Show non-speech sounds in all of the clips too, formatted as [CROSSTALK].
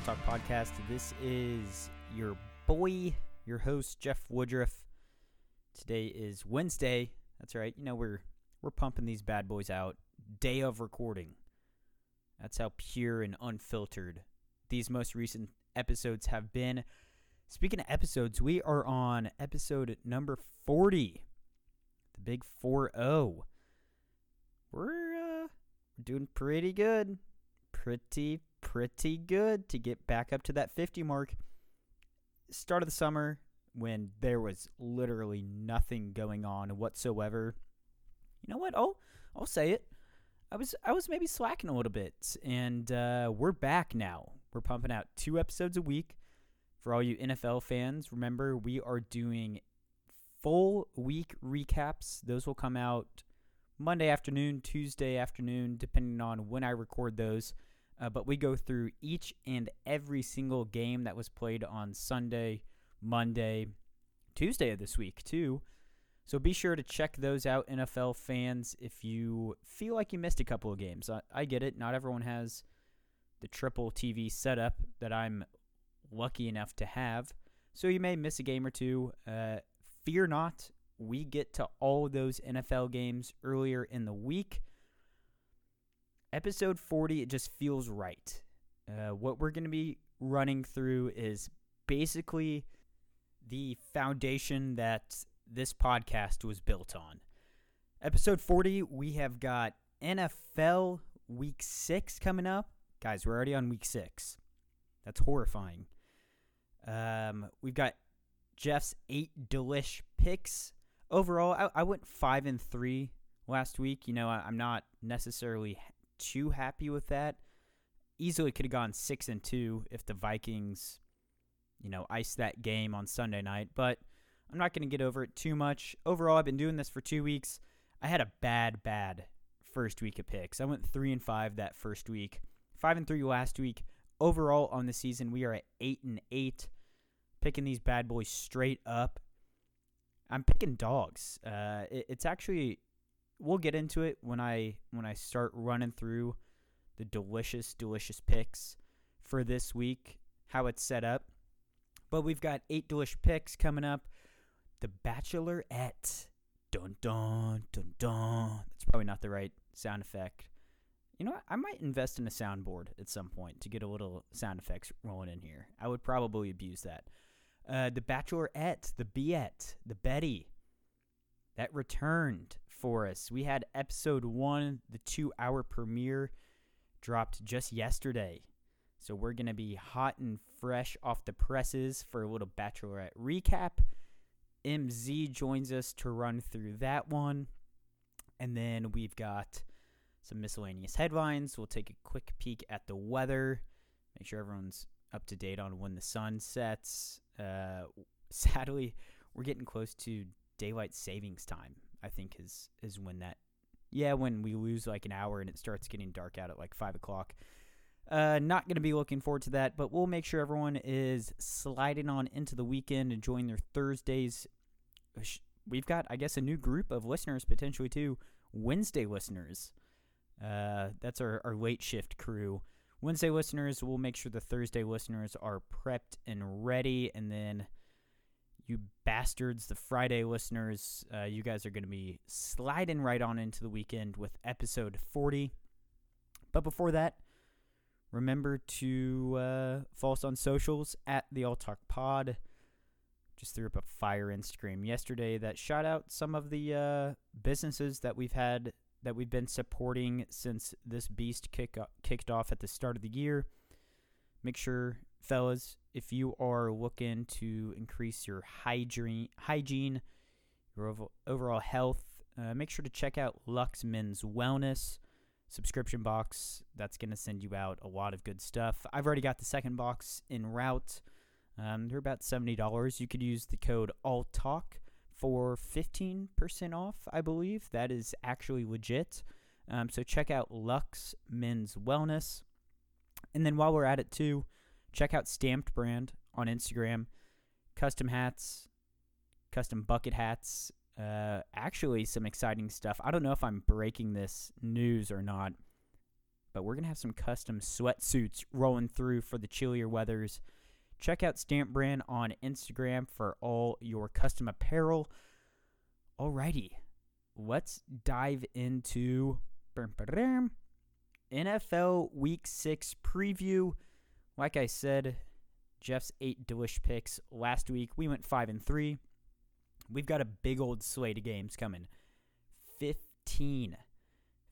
Talk Podcast. This is your boy, your host Jeff Woodruff. Today is Wednesday. That's right. You know we're we're pumping these bad boys out day of recording. That's how pure and unfiltered these most recent episodes have been. Speaking of episodes, we are on episode number 40. The big 4-0. We're uh, doing pretty good. Pretty pretty good to get back up to that 50 mark. Start of the summer when there was literally nothing going on whatsoever. You know what? Oh, I'll say it. I was I was maybe slacking a little bit, and uh, we're back now. We're pumping out two episodes a week. For all you NFL fans, remember we are doing full week recaps. Those will come out Monday afternoon, Tuesday afternoon, depending on when I record those. Uh, but we go through each and every single game that was played on Sunday, Monday, Tuesday of this week, too. So be sure to check those out, NFL fans, if you feel like you missed a couple of games. I, I get it. Not everyone has the triple TV setup that I'm lucky enough to have. So you may miss a game or two. Uh, fear not. We get to all those NFL games earlier in the week episode 40, it just feels right. Uh, what we're going to be running through is basically the foundation that this podcast was built on. Episode 40, we have got NFL week six coming up. Guys, we're already on week six. That's horrifying. Um, we've got Jeff's eight delish picks. Overall, I, I went five and three last week. You know, I, I'm not necessarily too happy with that. Easily could have gone six and two if the Vikings, you know, iced that game on Sunday night. But I'm not going to get over it too much. Overall, I've been doing this for two weeks. I had a bad, bad first week of picks. I went three and five that first week, five and three last week. Overall on the season, we are at eight and eight. Picking these bad boys straight up. I'm picking dogs. Uh, it, it's actually we'll get into it when I when I start running through the delicious, delicious picks for this week, how it's set up. But we've got eight delicious picks coming up. The Bachelorette. Dun dun dun dun. That's probably not the right sound effect. You know what? I might invest in a soundboard at some point to get a little sound effects rolling in here. I would probably abuse that. Uh, the Bachelorette, the Biette, the Betty, that returned for us. We had episode one, the two hour premiere, dropped just yesterday. So we're going to be hot and fresh off the presses for a little Bachelorette recap. MZ joins us to run through that one. And then we've got some miscellaneous headlines. We'll take a quick peek at the weather, make sure everyone's up to date on when the sun sets. Uh, [LAUGHS] sadly, we're getting close to daylight savings time. I think is is when that yeah when we lose like an hour and it starts getting dark out at like five o'clock. Uh, not going to be looking forward to that, but we'll make sure everyone is sliding on into the weekend, enjoying their Thursdays. We've got, I guess, a new group of listeners potentially too. Wednesday listeners. Uh, that's our, our late shift crew. Wednesday listeners, we'll make sure the Thursday listeners are prepped and ready, and then you bastards, the Friday listeners, uh, you guys are going to be sliding right on into the weekend with episode 40. But before that, remember to uh, follow us on socials at the All Talk Pod. Just threw up a fire Instagram yesterday that shot out some of the uh, businesses that we've had that we've been supporting since this beast kick, kicked off at the start of the year. Make sure, fellas, if you are looking to increase your hygiene, hygiene your overall health, uh, make sure to check out Lux Men's Wellness subscription box. That's going to send you out a lot of good stuff. I've already got the second box in route. Um, they're about $70. You could use the code ALLTALK for 15% off, I believe. That is actually legit. Um, so check out Lux Men's Wellness. And then while we're at it, too, check out Stamped Brand on Instagram. Custom hats, custom bucket hats. Uh, actually, some exciting stuff. I don't know if I'm breaking this news or not, but we're going to have some custom sweatsuits rolling through for the chillier weathers. Check out Stamp Brand on Instagram for all your custom apparel. Alrighty, let's dive into NFL Week 6 preview. Like I said, Jeff's eight delish picks last week. We went 5 and 3. We've got a big old slate of games coming. 15.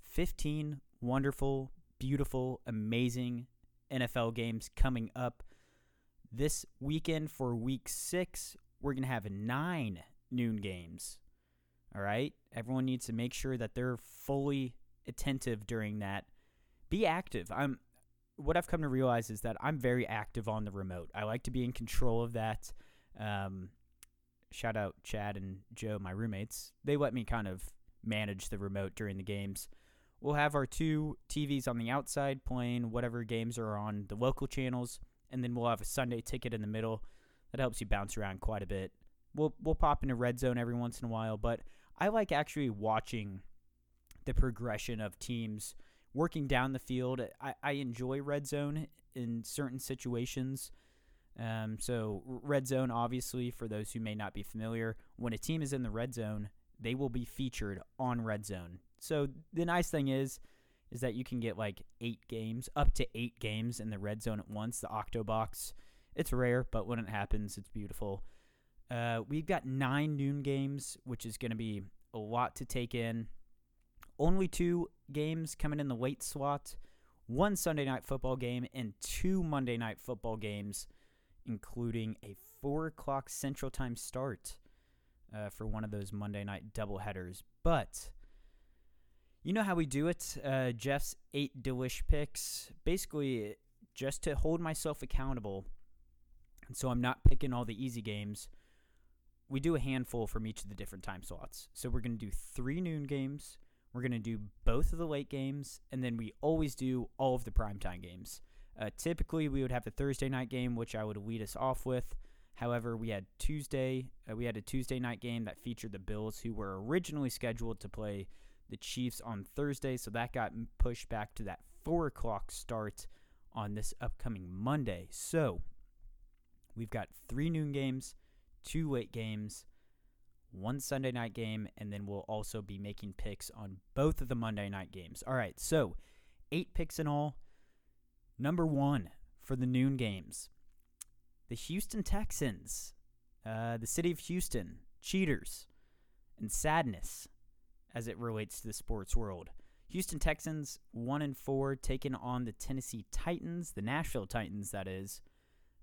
15 wonderful, beautiful, amazing NFL games coming up. This weekend for week six, we're going to have nine noon games. All right? Everyone needs to make sure that they're fully attentive during that. Be active. I'm what I've come to realize is that I'm very active on the remote. I like to be in control of that. Um, shout out Chad and Joe, my roommates. They let me kind of manage the remote during the games. We'll have our two TVs on the outside playing whatever games are on the local channels, and then we'll have a Sunday ticket in the middle that helps you bounce around quite a bit. We'll we'll pop into red zone every once in a while, but I like actually watching the progression of teams working down the field. I, I enjoy red zone in certain situations. Um, so red zone, obviously, for those who may not be familiar, when a team is in the red zone, they will be featured on red zone. So the nice thing is, is that you can get like eight games, up to eight games in the red zone at once. The Octobox, it's rare, but when it happens, it's beautiful. Uh, we've got nine noon games, which is going to be a lot to take in. Only two games coming in the late slot, one Sunday night football game, and two Monday night football games, including a four o'clock Central Time start uh, for one of those Monday night doubleheaders. But you know how we do it. Uh, Jeff's eight delish picks, basically just to hold myself accountable, and so I'm not picking all the easy games. We do a handful from each of the different time slots. So we're going to do three noon games. We're going to do both of the late games, and then we always do all of the primetime games. Uh, typically, we would have a Thursday night game, which I would lead us off with. However, we had Tuesday. Uh, we had a Tuesday night game that featured the Bills, who were originally scheduled to play the Chiefs on Thursday, so that got pushed back to that four o'clock start on this upcoming Monday. So we've got three noon games, two late games, one Sunday night game, and then we'll also be making picks on both of the Monday night games. All right, so eight picks in all. Number one for the noon games the Houston Texans, uh, the city of Houston, cheaters, and sadness as it relates to the sports world. Houston Texans one and four taking on the Tennessee Titans, the Nashville Titans, that is,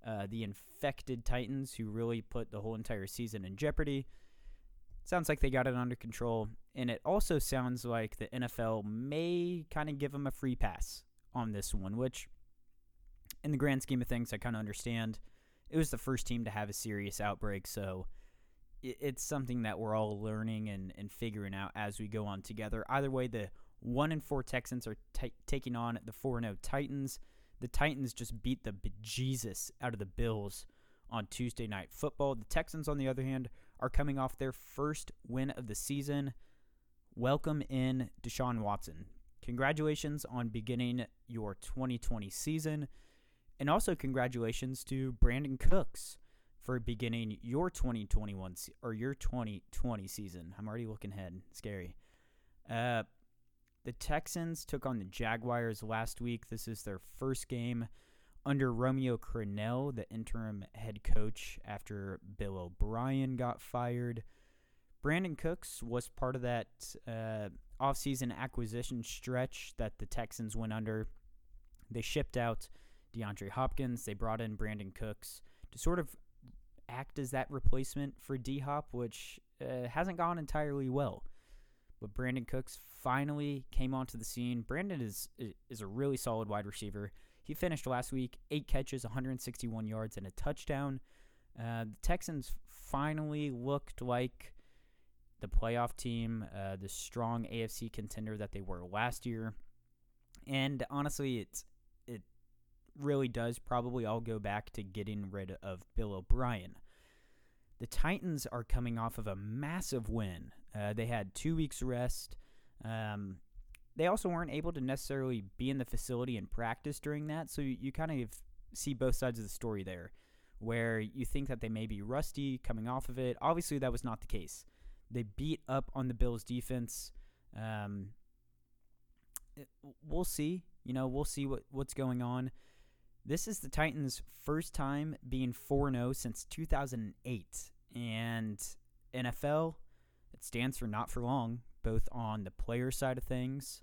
uh, the infected Titans who really put the whole entire season in jeopardy. Sounds like they got it under control, and it also sounds like the NFL may kind of give them a free pass on this one, which, in the grand scheme of things, I kind of understand it was the first team to have a serious outbreak, so it's something that we're all learning and, and figuring out as we go on together. Either way, the one and four Texans are t- taking on the four and zero Titans. The Titans just beat the bejesus out of the Bills on Tuesday night football. The Texans, on the other hand, are coming off their first win of the season. Welcome in Deshaun Watson. Congratulations on beginning your 2020 season. And also, congratulations to Brandin Cooks for beginning your 2021 se- or your 2020 season. I'm already looking ahead. Scary. Uh, the Texans took on the Jaguars last week. This is their first game under Romeo Crennel, the interim head coach after Bill O'Brien got fired. Brandin Cooks was part of that uh, offseason acquisition stretch that the Texans went under. They shipped out DeAndre Hopkins. They brought in Brandin Cooks to sort of act as that replacement for D Hop, which uh, hasn't gone entirely well. But Brandin Cooks finally came onto the scene. Brandon is is a really solid wide receiver. He finished last week eight catches, 161 yards, and a touchdown. Uh, the Texans finally looked like the playoff team, uh, the strong AFC contender that they were last year. And honestly, it's it really does probably all go back to getting rid of Bill O'Brien. The Titans are coming off of a massive win. Uh, they had two weeks rest. Um, they also weren't able to necessarily be in the facility and practice during that. So you, you kind of see both sides of the story there, where you think that they may be rusty coming off of it. Obviously, that was not the case. They beat up on the Bills' defense. Um, it, we'll see. You know, we'll see what, what's going on. This is the Titans' first time being 4 0 since 2008. And NFL, it stands for not for long, both on the player side of things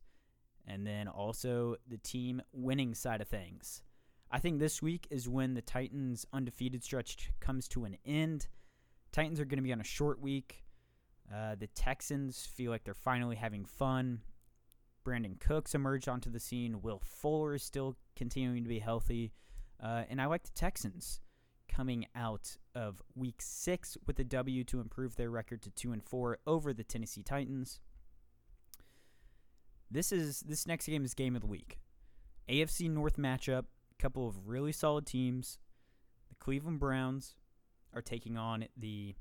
and then also the team winning side of things. I think this week is when the Titans' undefeated stretch comes to an end. Titans are going to be on a short week. Uh, the Texans feel like they're finally having fun. Brandin Cooks emerged onto the scene. Will Fuller is still continuing to be healthy. Uh, and I like the Texans coming out of week six with a W to improve their record to two and four over the Tennessee Titans. This is this next game is game of the week. AFC North matchup, couple of really solid teams. The Cleveland Browns are taking on the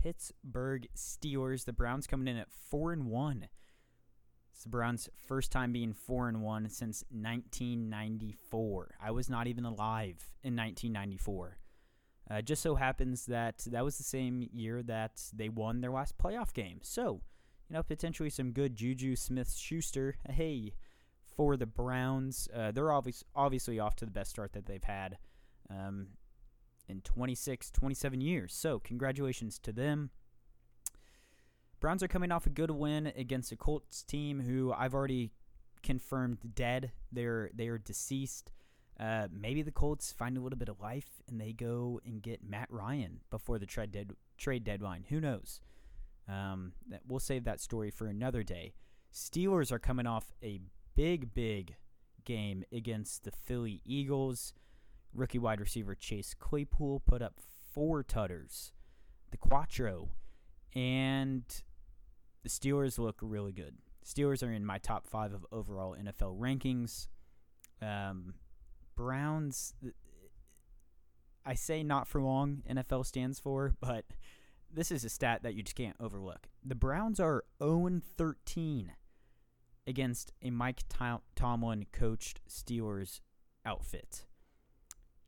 Pittsburgh Steelers. The Browns coming in at 4 and 1. It's the Browns' first time being 4 and 1 since 1994. I was not even alive in 1994. Uh, just so happens that that was the same year that they won their last playoff game. So, you know, potentially some good Juju Smith Schuster. Hey, for the Browns, uh, they're obvious, obviously off to the best start that they've had um, in 26, 27 years. So, congratulations to them. Browns are coming off a good win against a Colts team who I've already confirmed dead. They're they are deceased. Uh, maybe the Colts find a little bit of life and they go and get Matt Ryan before the trade dead, trade deadline. Who knows? Um, that we'll save that story for another day. Steelers are coming off a big, big game against the Philly Eagles. Rookie wide receiver Chase Claypool put up four tutters, the Quattro, and the Steelers look really good. Steelers are in my top five of overall NFL rankings. Um, Browns, I say not for long, NFL stands for, but this is a stat that you just can't overlook. The Browns are 0 13 against a Mike Tomlin coached Steelers outfit.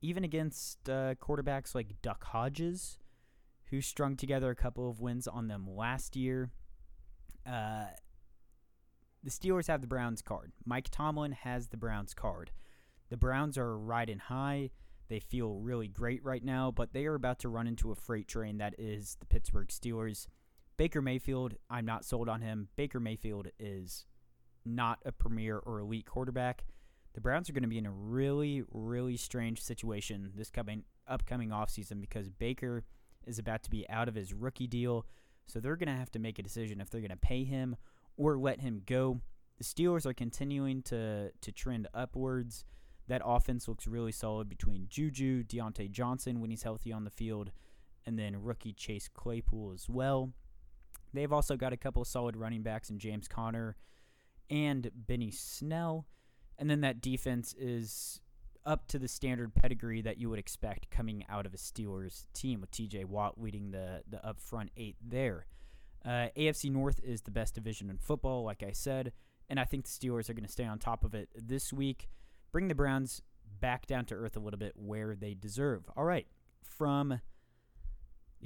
Even against uh, quarterbacks like Duck Hodges, who strung together a couple of wins on them last year. Uh, the Steelers have the Browns card. Mike Tomlin has the Browns card. The Browns are riding high. They feel really great right now, but they are about to run into a freight train that is the Pittsburgh Steelers. Baker Mayfield, I'm not sold on him. Baker Mayfield is not a premier or elite quarterback. The Browns are going to be in a really, really strange situation this coming upcoming offseason because Baker is about to be out of his rookie deal. So they're going to have to make a decision if they're going to pay him or let him go. The Steelers are continuing to to trend upwards. That offense looks really solid between Juju, Diontae Johnson when he's healthy on the field, and then rookie Chase Claypool as well. They've also got a couple of solid running backs in James Conner and Benny Snell. And then that defense is up to the standard pedigree that you would expect coming out of a Steelers team with TJ Watt leading the, the up front eight there. Uh, AFC North is the best division in football, like I said, and I think the Steelers are going to stay on top of it this week bring the Browns back down to earth a little bit where they deserve. All right, from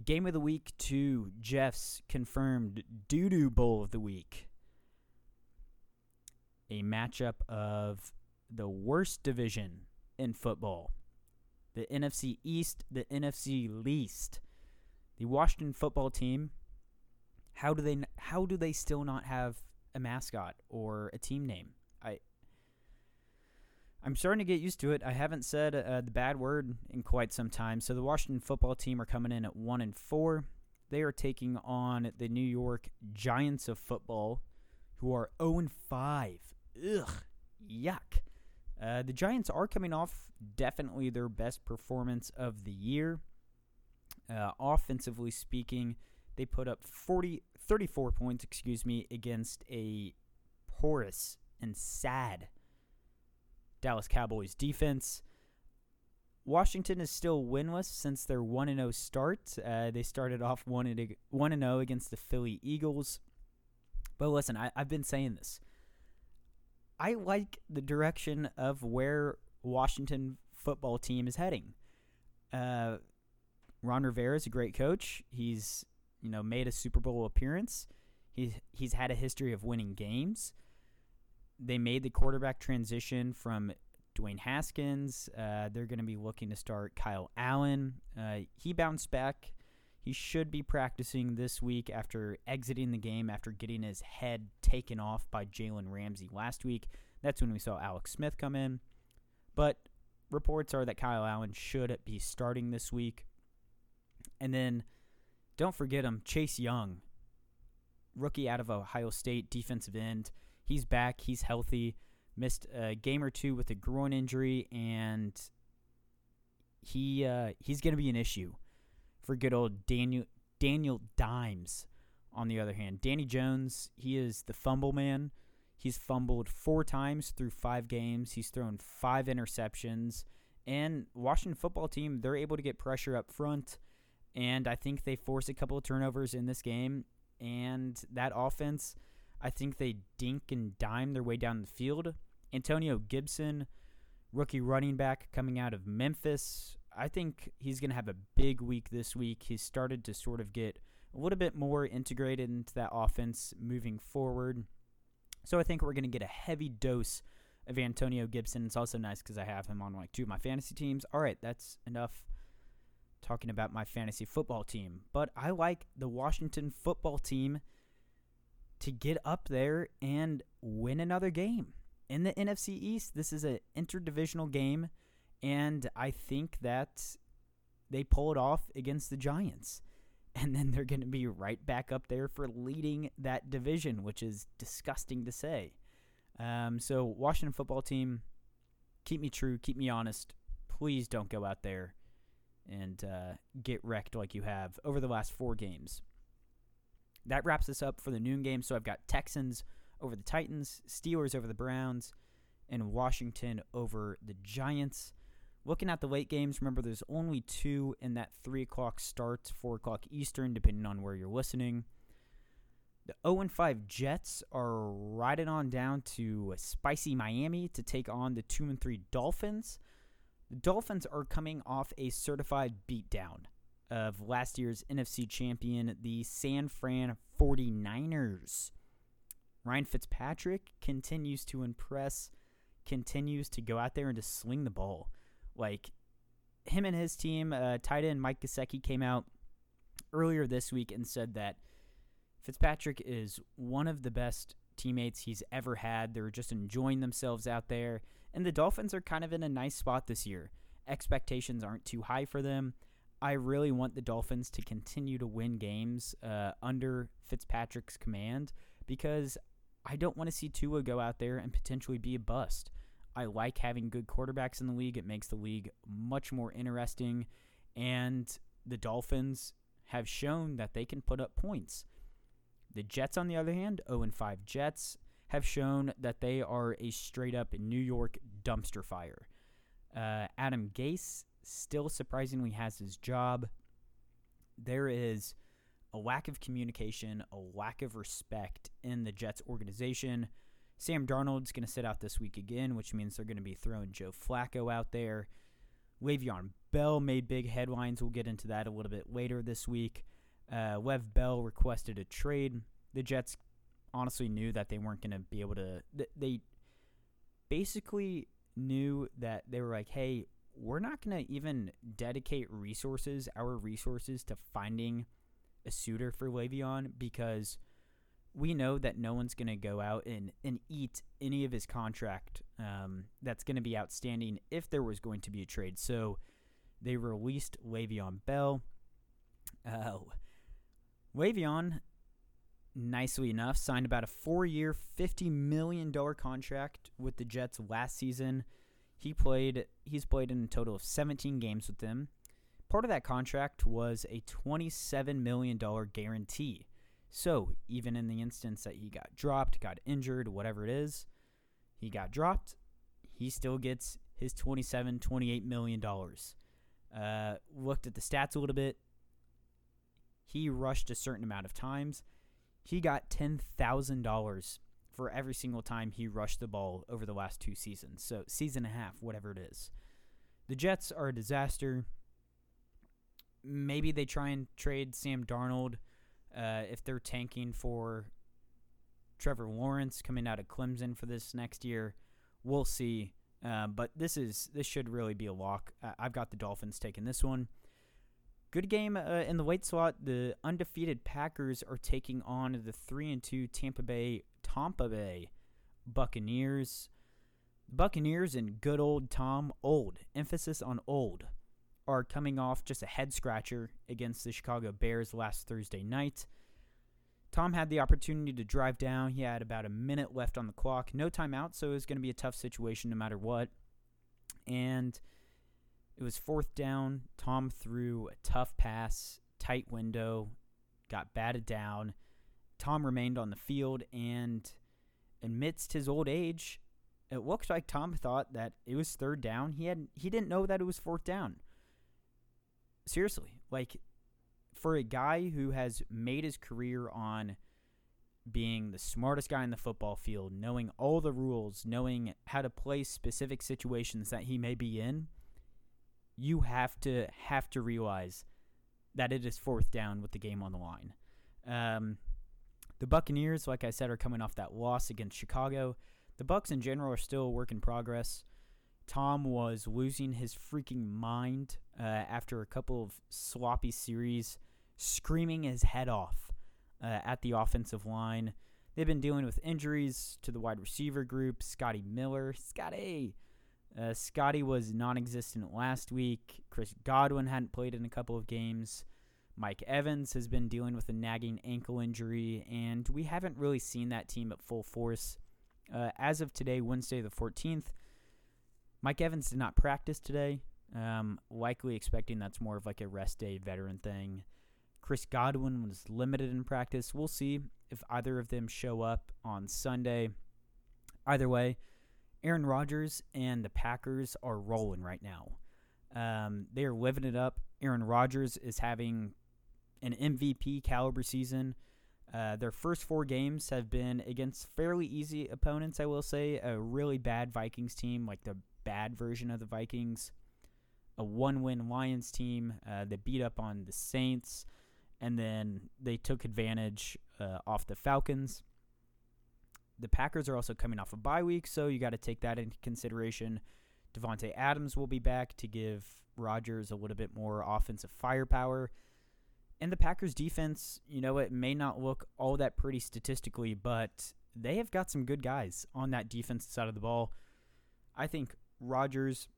game of the week to Jeff's confirmed doo doo bowl of the week. A matchup of the worst division in football the NFC East, the NFC least. The Washington football team. How do they how do they still not have a mascot or a team name? I'm starting to get used to it. I haven't said uh, the bad word in quite some time. So the Washington football team are coming in at one and four. They are taking on the New York Giants of football, who are 0 and five. Ugh, yuck. Uh, the Giants are coming off definitely their best performance of the year. Uh, offensively speaking, they put up 40, 34 points, excuse me, against a porous and sad Dallas Cowboys defense. Washington is still winless since their 1 0 start. Uh, they started off 1 0 against the Philly Eagles. But listen, I, have been saying this. I like the direction of where Washington football team is heading. Uh, Ron Rivera is a great coach. He's you know made a Super Bowl appearance. He's he's had a history of winning games. They made the quarterback transition from Dwayne Haskins. Uh, they're going to be looking to start Kyle Allen. Uh, he bounced back. He should be practicing this week after exiting the game after getting his head taken off by Jalen Ramsey last week. That's when we saw Alex Smith come in. But reports are that Kyle Allen should be starting this week. And then don't forget him, Chase Young, rookie out of Ohio State, defensive end. He's back, he's healthy. Missed a game or two with a groin injury, and he uh, he's going to be an issue for good old Daniel Daniel Dimes. On the other hand, Danny Jones, he is the fumble man. He's fumbled four times through five games. He's thrown five interceptions. And Washington football team, they're able to get pressure up front. And I think they force a couple of turnovers in this game. And that offense, I think they dink and dime their way down the field. Antonio Gibson, rookie running back coming out of Memphis, I think he's going to have a big week this week. He's started to sort of get a little bit more integrated into that offense moving forward. So I think we're going to get a heavy dose of Antonio Gibson. It's also nice because I have him on like two of my fantasy teams. All right, that's enough talking about my fantasy football team. But I like the Washington football team to get up there and win another game. In the NFC East, this is an interdivisional game and I think that they pull it off against the Giants. [LAUGHS] And then they're going to be right back up there for leading that division, which is disgusting to say. Um, so, Washington football team, keep me true, keep me honest. Please don't go out there and uh, get wrecked like you have over the last four games. That wraps us up for the noon game. So, I've got Texans over the Titans, Steelers over the Browns, and Washington over the Giants. Looking at the late games, remember there's only two in that 3 o'clock start, 4 o'clock Eastern, depending on where you're listening. The 0 5 Jets are riding on down to spicy Miami to take on the 2 3 Dolphins. The Dolphins are coming off a certified beatdown of last year's NFC champion, the San Fran 49ers. Ryan Fitzpatrick continues to impress, continues to go out there and to sling the ball. Like him and his team, uh, tight end Mike Gesicki came out earlier this week and said that Fitzpatrick is one of the best teammates he's ever had. They're just enjoying themselves out there. And the Dolphins are kind of in a nice spot this year. Expectations aren't too high for them. I really want the Dolphins to continue to win games uh, under Fitzpatrick's command because I don't want to see Tua go out there and potentially be a bust. I like having good quarterbacks in the league. It makes the league much more interesting. And the Dolphins have shown that they can put up points. The Jets, on the other hand, 0 5 Jets, have shown that they are a straight up New York dumpster fire. Uh, Adam Gase still surprisingly has his job. There is a lack of communication, a lack of respect in the Jets organization. Sam Darnold's going to sit out this week again, which means they're going to be throwing Joe Flacco out there. Le'Veon Bell made big headlines. We'll get into that a little bit later this week. Uh, Lev Bell requested a trade. The Jets honestly knew that they weren't going to be able to. They basically knew that they were like, hey, we're not going to even dedicate resources, our resources, to finding a suitor for Le'Veon because – we know that no one's going to go out and, and eat any of his contract um, that's going to be outstanding if there was going to be a trade. So they released Le'Veon Bell. Uh, Le'Veon, nicely enough, signed about a four-year, $50 million contract with the Jets last season. He played. He's played in a total of 17 games with them. Part of that contract was a $27 million guarantee. So, even in the instance that he got dropped, got injured, whatever it is, he got dropped, he still gets his 27, 28 million dollars. Uh, looked at the stats a little bit. He rushed a certain amount of times. He got $10,000 for every single time he rushed the ball over the last two seasons. So, season and a half, whatever it is. The Jets are a disaster. Maybe they try and trade Sam Darnold uh, if they're tanking for Trevor Lawrence coming out of Clemson for this next year. We'll see. Uh, but this is this should really be a lock. I've got the Dolphins taking this one. Good game uh, in the weight slot. The undefeated Packers are taking on the three and two Tampa Bay Tampa Bay Buccaneers. Buccaneers and good old Tom Old, emphasis on old, are coming off just a head scratcher against the Chicago Bears last Thursday night. Tom had the opportunity to drive down. He had about a minute left on the clock, no timeout, so it was going to be a tough situation no matter what. And it was fourth down. Tom threw a tough pass, tight window, got batted down. Tom remained on the field, and amidst his old age, it looked like Tom thought that it was third down. He had he didn't know that it was fourth down. Seriously, like for a guy who has made his career on being the smartest guy in the football field, knowing all the rules, knowing how to play specific situations that he may be in, you have to have to realize that it is fourth down with the game on the line. Um, the Buccaneers, like I said, are coming off that loss against Chicago. The Bucks in general are still a work in progress. Tom was losing his freaking mind uh, after a couple of sloppy series, screaming his head off uh, at the offensive line. They've been dealing with injuries to the wide receiver group. Scotty Miller, Scotty, uh, Scotty was non existent last week. Chris Godwin hadn't played in a couple of games. Mike Evans has been dealing with a nagging ankle injury, and we haven't really seen that team at full force. Uh, as of today, Wednesday the 14th, Mike Evans did not practice today, um, likely expecting that's more of like a rest day veteran thing. Chris Godwin was limited in practice. We'll see if either of them show up on Sunday. Either way, Aaron Rodgers and the Packers are rolling right now. Um, they are living it up. Aaron Rodgers is having an MVP caliber season. Uh, their first four games have been against fairly easy opponents, I will say. A really bad Vikings team, like the bad version of the Vikings. A one win Lions team uh, that beat up on the Saints. And then they took advantage uh, off the Falcons. The Packers are also coming off a bye week, so you got to take that into consideration. Davante Adams will be back to give Rodgers a little bit more offensive firepower. And the Packers defense, you know, it may not look all that pretty statistically, but they have got some good guys on that defensive side of the ball. I think Rodgers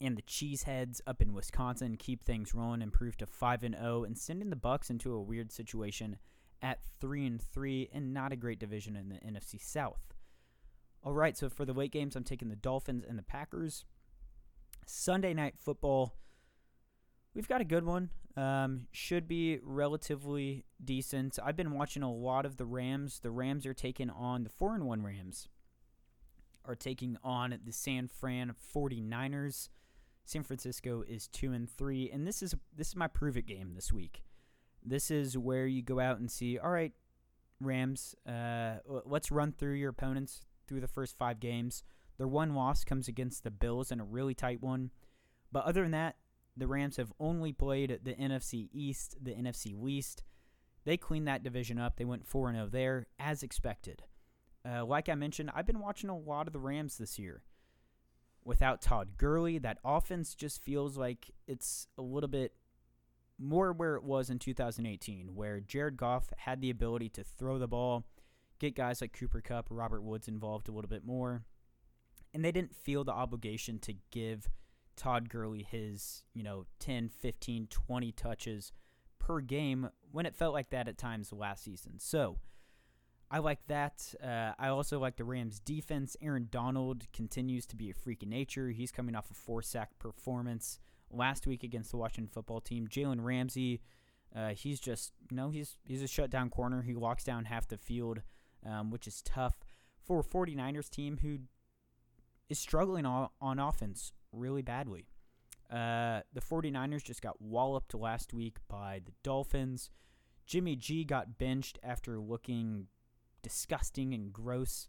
and the Cheeseheads up in Wisconsin keep things rolling, improve to 5 and 0 and sending the Bucks into a weird situation at 3 and 3 and not a great division in the NFC South. All right, so for the late games, I'm taking the Dolphins and the Packers. Sunday night football, we've got a good one. Um, should be relatively decent. I've been watching a lot of the Rams. The Rams are taking on the 4 and 1 Rams, are taking on the San Fran 49ers. San Francisco is 2 and 3, and this is this is my prove it game this week. This is where you go out and see, all right, Rams, uh, let's run through your opponents through the first five games. Their one loss comes against the Bills in a really tight one. But other than that, the Rams have only played the NFC East, the NFC West. They cleaned that division up. They went 4 0 there, as expected. Uh, like I mentioned, I've been watching a lot of the Rams this year. Without Todd Gurley, that offense just feels like it's a little bit more where it was in 2018, where Jared Goff had the ability to throw the ball, get guys like Cooper Kupp, Robert Woods involved a little bit more, and they didn't feel the obligation to give Todd Gurley his, you know, 10, 15, 20 touches per game when it felt like that at times last season. So, I like that. Uh, I also like the Rams' defense. Aaron Donald continues to be a freak of nature. He's coming off a four sack performance last week against the Washington football team. Jalen Ramsey, uh, he's just you know he's he's a shutdown corner. He locks down half the field, um, which is tough for a 49ers team who is struggling on, on offense really badly. Uh, the 49ers just got walloped last week by the Dolphins. Jimmy G got benched after looking disgusting and gross.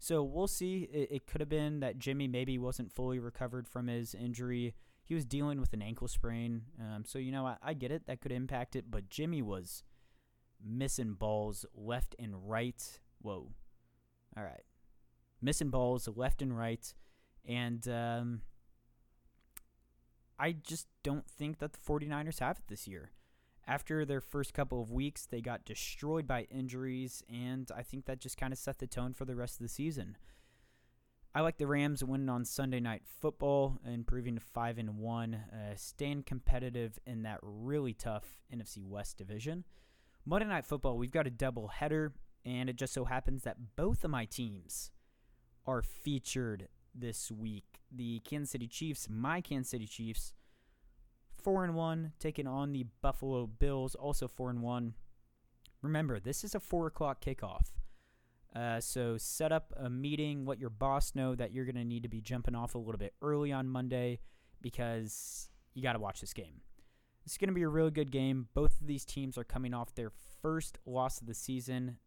So we'll see. It, it could have been that Jimmy maybe wasn't fully recovered from his injury. He was dealing with an ankle sprain. Um, so, you know, I, I get it. That could impact it. But Jimmy was missing balls left and right. Whoa. All right. Missing balls left and right. And um, I just don't think that the 49ers have it this year. After their first couple of weeks, they got destroyed by injuries, and I think that just kind of set the tone for the rest of the season. I like the Rams winning on Sunday Night Football, improving to five and one, uh, staying competitive in that really tough NFC West division. Monday Night Football, we've got a double header, and it just so happens that both of my teams are featured this week. The Kansas City Chiefs, my Kansas City Chiefs, four and one, taking on the Buffalo Bills, also four and one. Remember, this is a four o'clock kickoff. Uh, so set up a meeting. Let your boss know that you're going to need to be jumping off a little bit early on Monday because you got to watch this game. It's going to be a really good game. Both of these teams are coming off their first loss of the season.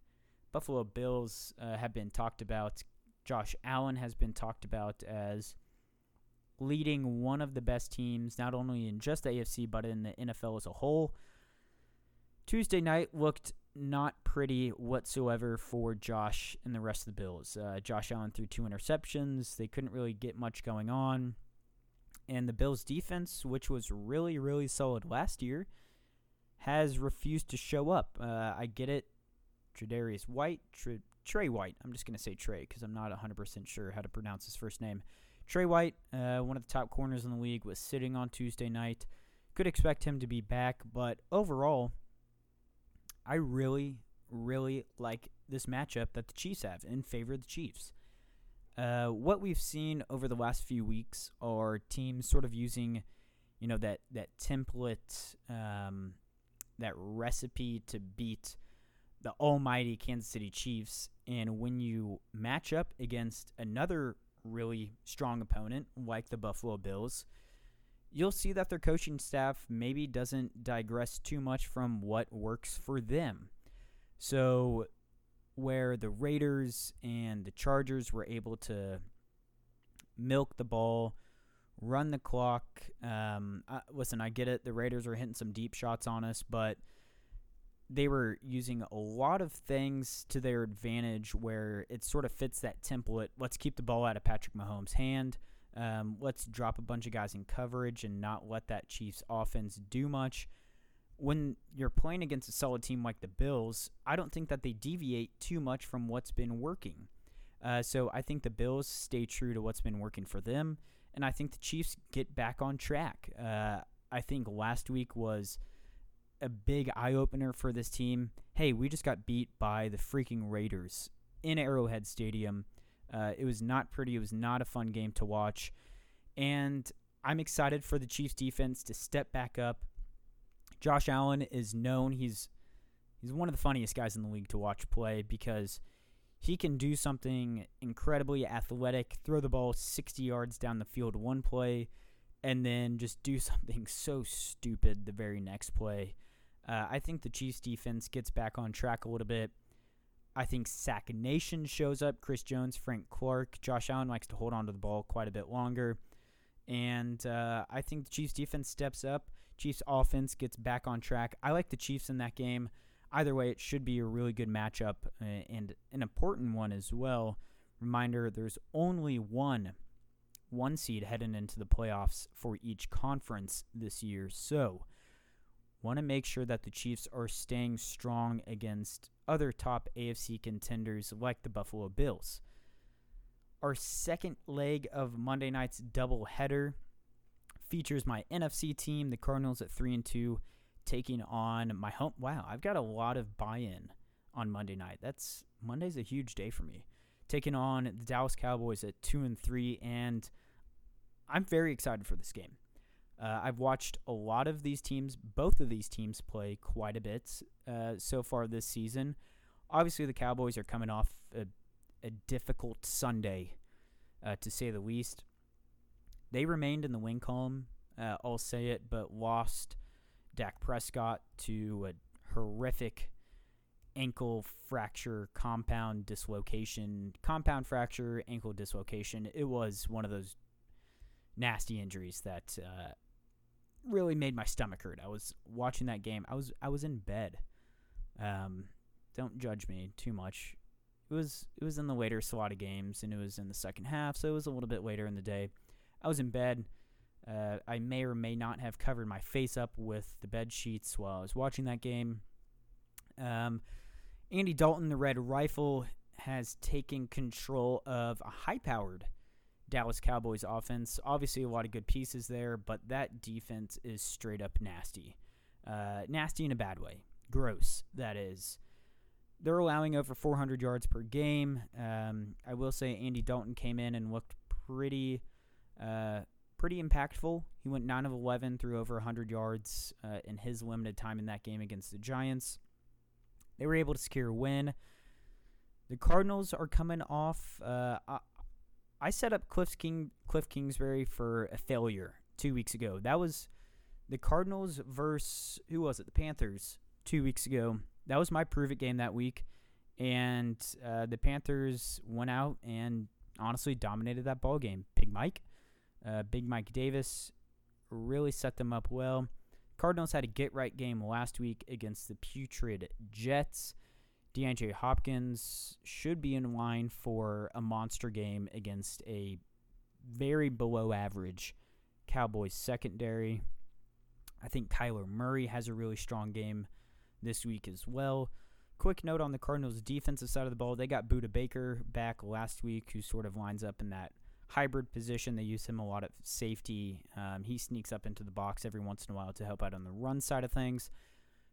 Buffalo Bills uh, have been talked about. Josh Allen has been talked about as leading one of the best teams, not only in just the AFC, but in the NFL as a whole. Tuesday night looked not pretty whatsoever for Josh and the rest of the Bills. Uh, Josh Allen threw two interceptions. They couldn't really get much going on. And the Bills' defense, which was really, really solid last year, has refused to show up. Uh, I get it. Tre'Davious White, Tre, Trey White. I'm just going to say Trey because I'm not 100% sure how to pronounce his first name. Trey White, uh, one of the top corners in the league, was sitting on Tuesday night. Could expect him to be back, but overall, I really, really like this matchup that the Chiefs have in favor of the Chiefs. Uh, what we've seen over the last few weeks are teams sort of using, you know, that that template, um, that recipe to beat the almighty Kansas City Chiefs. And when you match up against another really strong opponent like the Buffalo Bills, you'll see that their coaching staff maybe doesn't digress too much from what works for them. So, where the Raiders and the Chargers were able to milk the ball, run the clock. Um, uh, listen, I get it. The Raiders were hitting some deep shots on us, but they were using a lot of things to their advantage where it sort of fits that template. Let's keep the ball out of Patrick Mahomes' hand. Um, let's drop a bunch of guys in coverage and not let that Chiefs offense do much. When you're playing against a solid team like the Bills, I don't think that they deviate too much from what's been working. Uh, so I think the Bills stay true to what's been working for them, and I think the Chiefs get back on track. Uh, I think last week was a big eye opener for this team. Hey, we just got beat by the freaking Raiders in Arrowhead Stadium. Uh, it was not pretty. It was not a fun game to watch. And I'm excited for the Chiefs defense to step back up. Josh Allen is known. He's he's one of the funniest guys in the league to watch play because he can do something incredibly athletic, throw the ball 60 yards down the field one play, and then just do [LAUGHS] something so stupid the very next play. Uh, I think the Chiefs defense gets back on track a little bit. I think Sack Nation shows up. Chris Jones, Frank Clark, Josh Allen likes to hold on to the ball quite a bit longer. And uh, I think the Chiefs defense steps up. Chiefs offense gets back on track. I like the Chiefs in that game. Either way, it should be a really good matchup uh, and an important one as well. Reminder there's only one one seed heading into the playoffs for each conference this year. So want to make sure that the Chiefs are staying strong against other top AFC contenders like the Buffalo Bills. Our second leg of Monday night's doubleheader features my NFC team, the Cardinals at 3 and 2, taking on my home. Wow, I've got a lot of buy-in on Monday night. That's Monday's a huge day for me. Taking on the Dallas Cowboys at 2 and 3 and I'm very excited for this game. Uh, I've watched a lot of these teams, both of these teams play quite a bit uh, so far this season. Obviously, the Cowboys are coming off a, a difficult Sunday, uh, to say the least. They remained in the win column, uh, I'll say it, but lost Dak Prescott to a horrific ankle fracture, compound dislocation, compound fracture, ankle dislocation. It was one of those nasty injuries that uh, really made my stomach hurt. I was watching that game. I was I was in bed. Um, don't judge me too much. It was it was in the later slot of games, and it was in the second half, so it was a little bit later in the day. I was in bed. Uh, I may or may not have covered my face up with the bed sheets while I was watching that game. Um, Andy Dalton, the Red Rifle, has taken control of a high-powered Dallas Cowboys offense. Obviously, a lot of good pieces there, but that defense is straight up nasty. Uh, nasty in a bad way. Gross, that is. They're allowing over 400 yards per game. Um, I will say Andy Dalton came in and looked pretty, uh, pretty impactful. He went 9 of 11 through over 100 yards uh, in his limited time in that game against the Giants. They were able to secure a win. The Cardinals are coming off. Uh, I, set up Kliff King Kliff Kingsbury for a failure two weeks ago. That was the Cardinals versus who was it? The Panthers two weeks ago. That was my prove it game that week, and uh, the Panthers went out and honestly dominated that ball game. Big Mike, uh, Big Mike Davis, really set them up well. Cardinals had a get right game last week against the putrid Jets. DeAndre Hopkins should be in line for a monster game against a very below average Cowboys secondary. I think Kyler Murray has a really strong game this week as well. Quick note on the Cardinals' defensive side of the ball. They got Budda Baker back last week, who sort of lines up in that hybrid position. They use him a lot at safety. Um, he sneaks up into the box every once in a while to help out on the run side of things.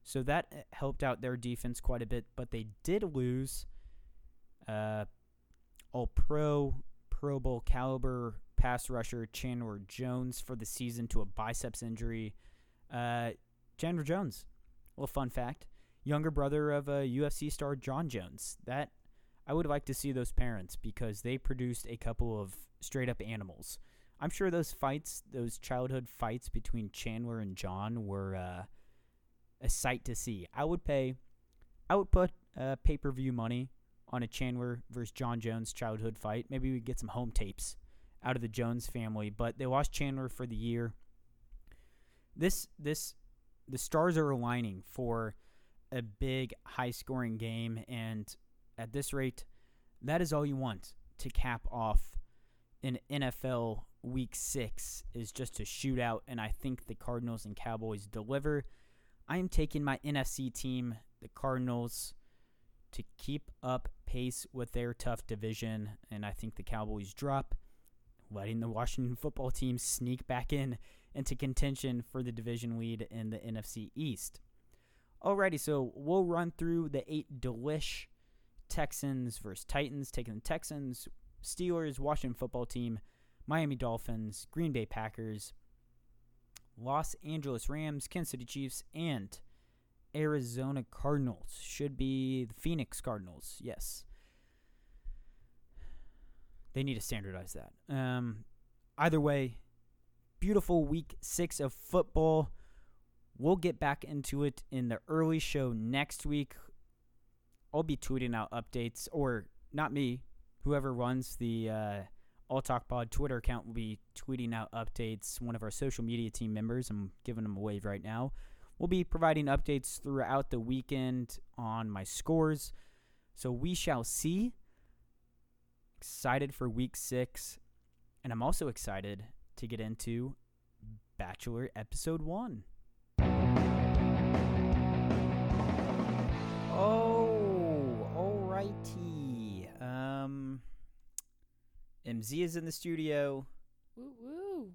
So that uh, helped out their defense quite a bit, but they did lose uh, all pro, Pro Bowl caliber pass rusher Chandler Jones for the season to a biceps injury. Uh, Chandler Jones, little fun fact, younger brother of a UFC star Jon Jones. That I would like to see those parents because they produced a couple of straight up animals. I'm sure those fights, those childhood fights between Chandler and Jon, were uh, a sight to see. I would pay, I would put uh, pay per view money on a Chandler versus Jon Jones childhood fight. Maybe we get some home tapes out of the Jones family, but they lost Chandler for the year. This this the stars are aligning for a big high scoring game and at this rate that is all you want to cap off an NFL week 6 is just a shootout and I think the Cardinals and Cowboys deliver. I am taking my NFC team, the Cardinals, to keep up pace with their tough division, and I think the Cowboys drop, letting the Washington football team sneak back in into contention for the division lead in the NFC East. Alrighty, so we'll run through the eight delish Texans versus Titans, taking the Texans, Steelers, Washington football team, Miami Dolphins, Green Bay Packers, Los Angeles Rams, Kansas City Chiefs, and Arizona Cardinals. Should be the Phoenix Cardinals. Yes. They need to standardize that. Um, either way, beautiful week six of football. We'll get back into it in the early show next week. I'll be tweeting out updates, or not me, whoever runs the uh, all Talk Pod Twitter account will be tweeting out updates. One of our social media team members, I'm giving them a wave right now, will be providing updates throughout the weekend on my scores. So we shall see. Excited for week six. And I'm also excited to get into Bachelor episode one. Oh, alrighty. Um, MZ is in the studio. Woo woo.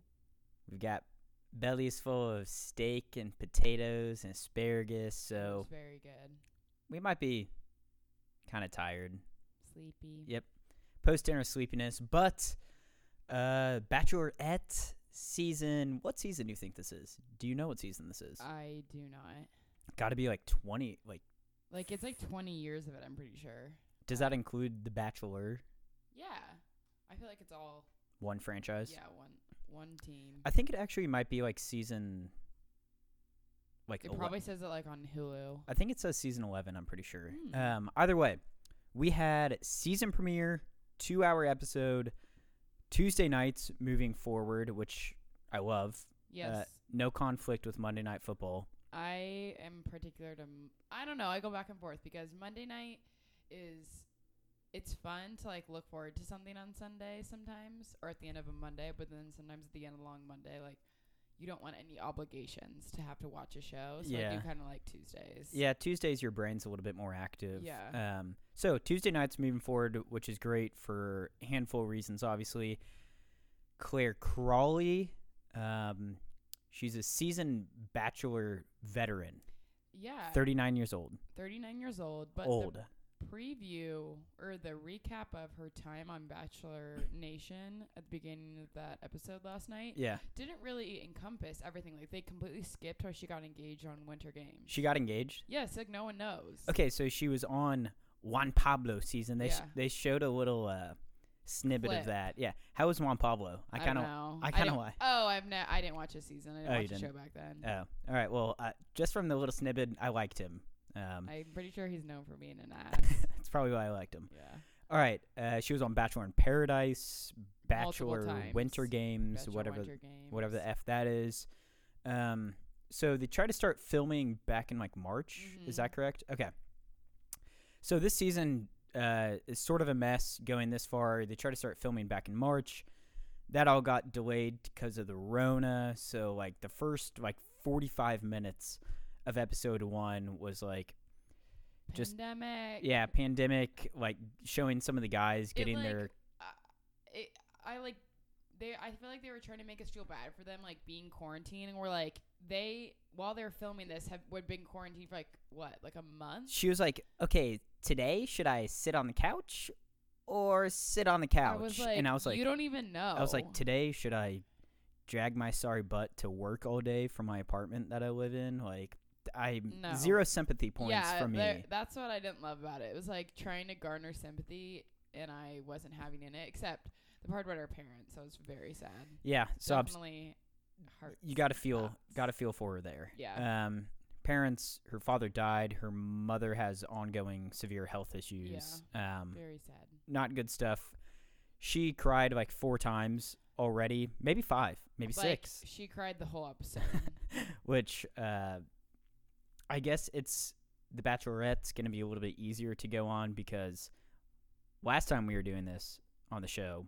We've got bellies full of steak and potatoes and asparagus, so It's very good. we might be kind of tired. Sleepy. Yep. Post dinner sleepiness, but uh Bachelorette season what season do you think this is? Do you know what season this is? I do not. Got to be like 20 like Like it's like 20 years of it, I'm pretty sure. does that include The Bachelor Yeah. I feel like it's all one franchise? yeah, one one team. I think it actually might be like season like It ele- probably says it like on Hulu. I think it says season 11, I'm pretty sure. Hmm. Um, either way, we had season premiere, two hour episode, Tuesday nights moving forward, which I love. Yes. No conflict with Monday Night Football. I am particular to m- I don't know, I go back and forth because Monday night is it's fun to like look forward to something on Sunday sometimes or at the end of a Monday, but then sometimes at the end of a long Monday like you don't want any obligations to have to watch a show. So I do kind of like Tuesdays. Yeah, Tuesdays your brain's a little bit more active. Yeah. Um, so Tuesday nights moving forward, which is great for a handful of reasons. Obviously, Clare Crawley, um, she's a seasoned Bachelor veteran, Yeah. 39 years old. 39 years old, but old. the preview or the recap of her time on Bachelor Nation at the beginning of that episode last night Yeah, didn't really encompass everything. Like they completely skipped how she got engaged on Winter Games. she got engaged. yes, like no one knows. Okay, so she was on Juan Pablo season. They sh- they showed a little uh, snippet Clip. of that. Yeah, how was Juan Pablo? I kind of. I kinda didn't- Oh, I've ne- I didn't watch a season. I didn't Oh, watch the didn't. show back then. Oh, all right. Well, uh, just from the little snippet, I liked him. Um, I'm pretty sure he's known for being an [LAUGHS] ass. that's probably why I liked him. yeah. All right. Uh, she was on Bachelor in Paradise, Bachelor. Winter Games, Bachelor whatever Winter Games. whatever the f that is. Um, so they tried to start filming back in like March. Is Mhm. that correct? Okay. So this season uh, is sort of a mess going this far. They tried to start filming back in March. That all got delayed because of the Rona. So like the first like 45 minutes of episode one was like just- Pandemic. yeah pandemic like showing some of the guys getting like, their uh, it, I like they. I feel like they were trying to make us feel bad for them, like being quarantined, and we're like they while they're filming this have would been quarantined for like what, like a month. she was like okay today should i sit on the couch or sit on the couch I like, and i was like you don't even know. i was like today should i drag my sorry butt to work all day from my apartment that i live in like i No. zero sympathy points yeah, from there- me that's what I didn't love about it. It was like trying to garner sympathy, and I wasn't having in it. Except the part about our parents, so it was very sad. yeah so Definitely heart. you got to feel got to feel for her there Yeah. um parents her father died her mother has ongoing severe health issues um Very sad. not good stuff. She cried like four times already, maybe five, maybe Like, six. She cried the whole episode. [LAUGHS] Which uh, I guess it's the Bachelorette's going to be a little bit easier to go on because last time we were doing this on the show,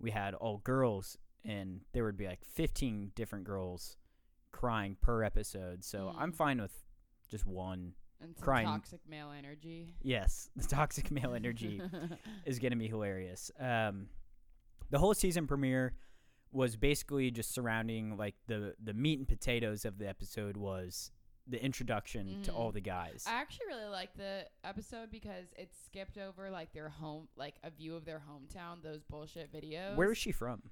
we had all girls, and there would be like 15 different girls crying per episode. So I'm Mm. fine with just one. and some Crying. toxic male energy. Yes, [LAUGHS] the toxic male energy. [LAUGHS] is going to be hilarious. Um, the whole season premiere was basically just surrounding like the the meat and potatoes of the episode was the introduction to all Mhm. the guys. I actually really like the episode because it skipped over like their home, like a view of their hometown. Those bullshit videos. Where is she from?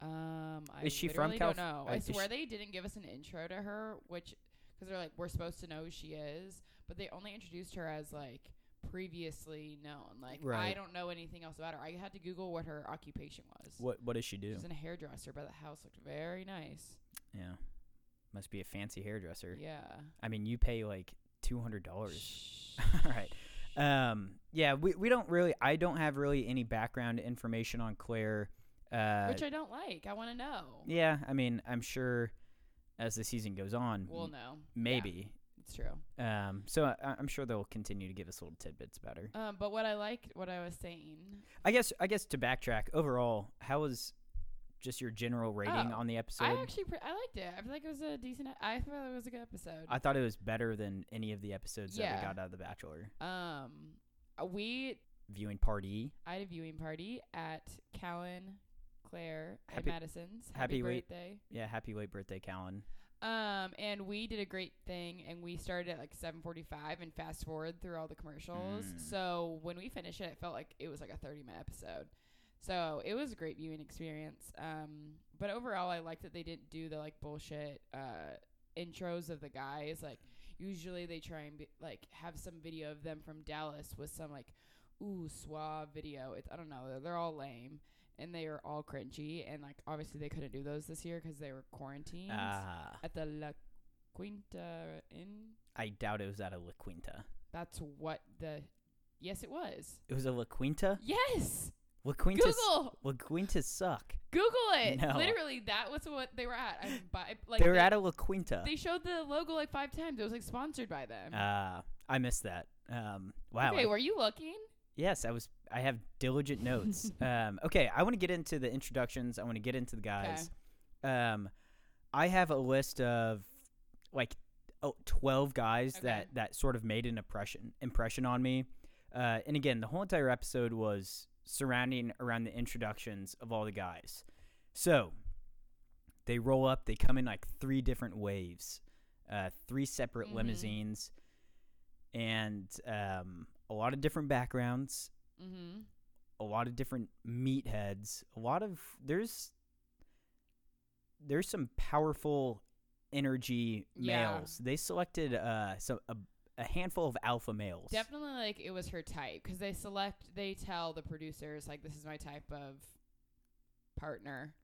Um, I Is she from literally don't know. uh, I swear she- they didn't give us an intro to her, which because they're like we're supposed to know who she is, but they only introduced her as like previously known. Like I don't know anything else about her. I had to Google what her occupation was. What what does she do? She's in a hairdresser, but the house looked very nice. Yeah, must be a fancy hairdresser. Yeah. I mean, you pay like two hundred dollars. [LAUGHS] All right. Um, yeah, we we don't really. I don't have really any background information on Clare. Uh, Which I don't like. I want to know. yeah, I mean, I'm sure as the season goes on, We'll know. Yeah, maybe. it's true. Um, so I, I'm sure they'll continue to give us little tidbits about her. Um, but what I liked, what I was saying, I guess. I guess to backtrack, overall, how was just your general rating Oh, on the episode? I actually pre- I liked it. I feel like it was a decent. I thought it was a good episode. I thought it was better than any of the episodes that we got out of The Bachelor. um, we Viewing party. I had a viewing party at Callan, Claire, Happy- and Madison's. happy late- birthday. Yeah, happy late birthday, Callan. Um, and we did a great thing, and we started at like 7:45 and fast forward through all the commercials. Mm. So when we finished it, it felt like it was like a 30 minute episode. So it was a great viewing experience. Um, but overall, I liked that they didn't do the like bullshit uh intros of the guys. Like usually they try and be, like have some video of them from Dallas with some like ooh suave video. It's I don't know. They're, they're all lame. And they are all cringy, and like obviously they couldn't do those this year because they were quarantined Ah. at the La Quinta Inn. I doubt it was at a La Quinta. That's what the. Yes, it was. It was a La Quinta. Yes. La Quinta. Google. La Quintas suck. Google it. No. Literally, that was what they were at. I'm like they were they, at a La Quinta. They showed the logo like five times. It was like sponsored by them. Uh, I missed that. Um, wow. Okay, I- were you looking? yes, I was. I have diligent notes. [LAUGHS] um, okay, I want to get into the introductions. I want to get into the guys. Um, I have a list of like oh, 12 guys Okay. that that sort of made an impression impression on me. Uh, and again, the whole entire episode was surrounding around the introductions of all the guys. So they roll up. They come in like three different waves, uh, three separate Mhm. limousines, and um, a lot of different backgrounds Mm-hmm. a lot of different meatheads. A lot of there's there's some powerful energy Yeah. males. They selected uh so a, a handful of alpha males. Definitely, like it was her type because they select. They tell the producers like, "This is my type of partner,"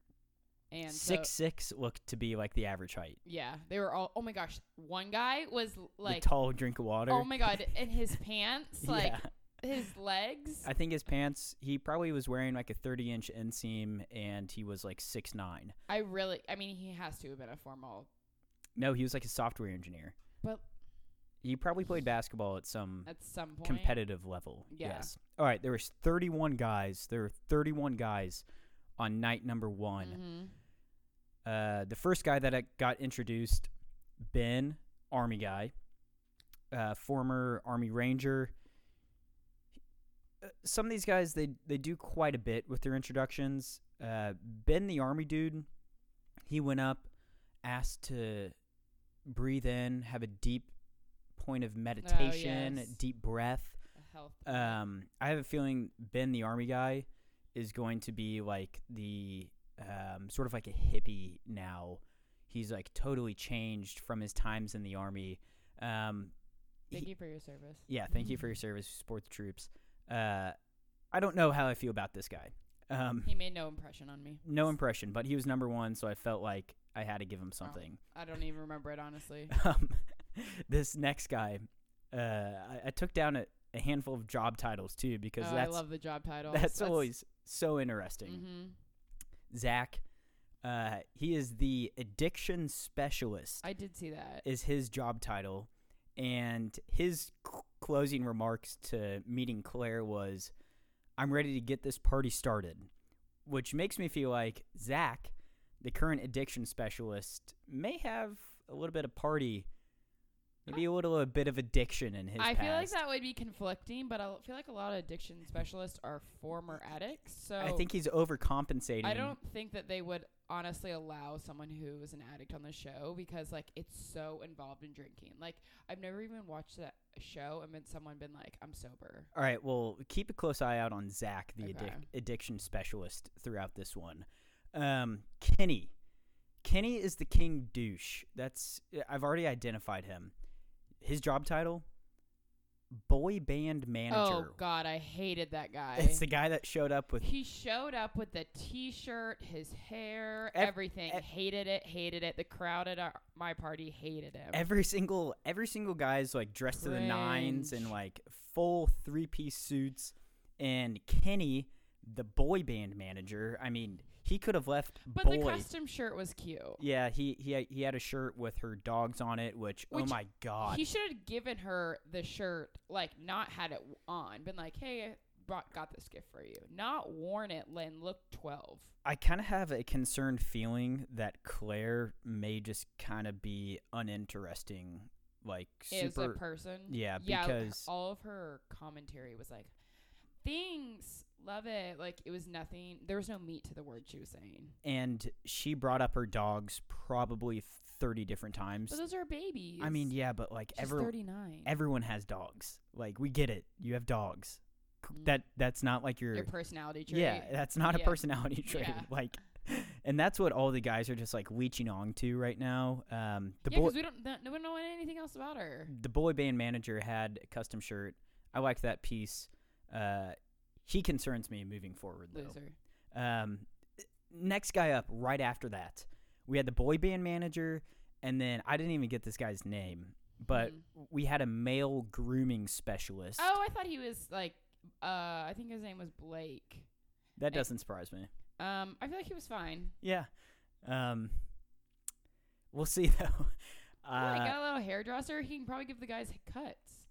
and so- Six six looked to be like the average height. yeah, they were all. Oh my gosh, one guy was like, the tall drink of water. oh my god, and his [LAUGHS] pants, like yeah. his legs. I think his pants. He probably was wearing like a thirty inch inseam, and he was like six nine. I really, I mean, he has to have been a formal. No, he was like a software engineer. But- he probably played basketball at some At some point, competitive level. Yeah. Yes. All right. There was 31 guys. There were 31 guys on night number one. Mhm. Uh, the first guy that I got introduced, Ben, Army guy, uh, former Army Ranger. Uh, Some of these guys they they do quite a bit with their introductions. Uh, ben, the Army dude, he went up, asked to breathe in, have a deep point of meditation, yes. deep breath. Um, I have a feeling Ben, the army guy, is going to be like the um, sort of like a hippie now. He's like totally changed from his times in the army. Um, Thank he- you for your service. yeah, thank you for your service, support the troops. Uh, I don't know how I feel about this guy. Um, He made no impression on me. no impression, but he was number one, so I felt like I had to give him something. I don't even remember it honestly. [LAUGHS] um, [LAUGHS] this next guy, uh, I, I took down a, a handful of job titles too because Oh, I that's love the job title. [LAUGHS] that's, always so interesting. hmm Zach, uh, he is the addiction specialist. I did see that. is his job title, and his c- closing remarks to meeting Clare was, "I'm ready to get this party started," which makes me feel like Zach, the current addiction specialist, may have a little bit of party, maybe a little a bit of addiction in his I past. feel like that would be conflicting, but I feel like a lot of addiction specialists are former addicts. So I think he's overcompensating. I don't think that they would honestly allow someone who is an addict on the show because like it's so involved in drinking. Like I've never even watched that show and been someone been like I'm sober. All right, well, keep a close eye out on Zach, the addic- addiction specialist, throughout this one. Um, Kenny. Kenny is the king douche. That's I've already identified him. His job title: boy band manager. Oh. God, I hated that guy. it's the guy that showed up with he showed up with the T-shirt, his hair, Ev- everything. ev- hated it, hated it. The crowd at our, my party hated him. every single every single guy's like dressed to the nines in like full three piece suits, and Kenny, the boy band manager. I mean, he could have left but boy. the custom shirt was cute. Yeah, he he had- he had a shirt with her dogs on it, which, oh my god, He should have given her the shirt, like not had it on, been like, "Hey, I brought, got this gift for you." Not worn it and looked twelve. I kind of have a concerned feeling that Clare may just kind of be uninteresting, like As super. a person, yeah, yeah. because- all of her commentary was like, "Thanks, love it." Like it was nothing. There was no meat to the word she was saying. and she brought up her dogs probably thirty different times. But those are babies. I mean, yeah, but like she's every, thirty nine. everyone has dogs. Like we get it. You have dogs. Mm. That that's not like your Your personality trait. Yeah, that's not a personality trait. Yeah. [LAUGHS] Like, and that's what all the guys are just like leeching on to right now. Um, the yeah, boy, because we don't, th- no one know anything else about her. the boy band manager had a custom shirt. I like that piece. Uh, he concerns me moving forward though. Loser. Um, next guy up right after that, we had the boy band manager, and then I didn't even get this guy's name, but Mhm. we had a male grooming specialist. Oh, I thought he was like. Uh, I think his name was Blake. that doesn't surprise me. Um, I feel like he was fine. Yeah. Um, we'll see [LAUGHS] though. yeah, he Uh, got a little hairdresser. He can probably give the guys cuts.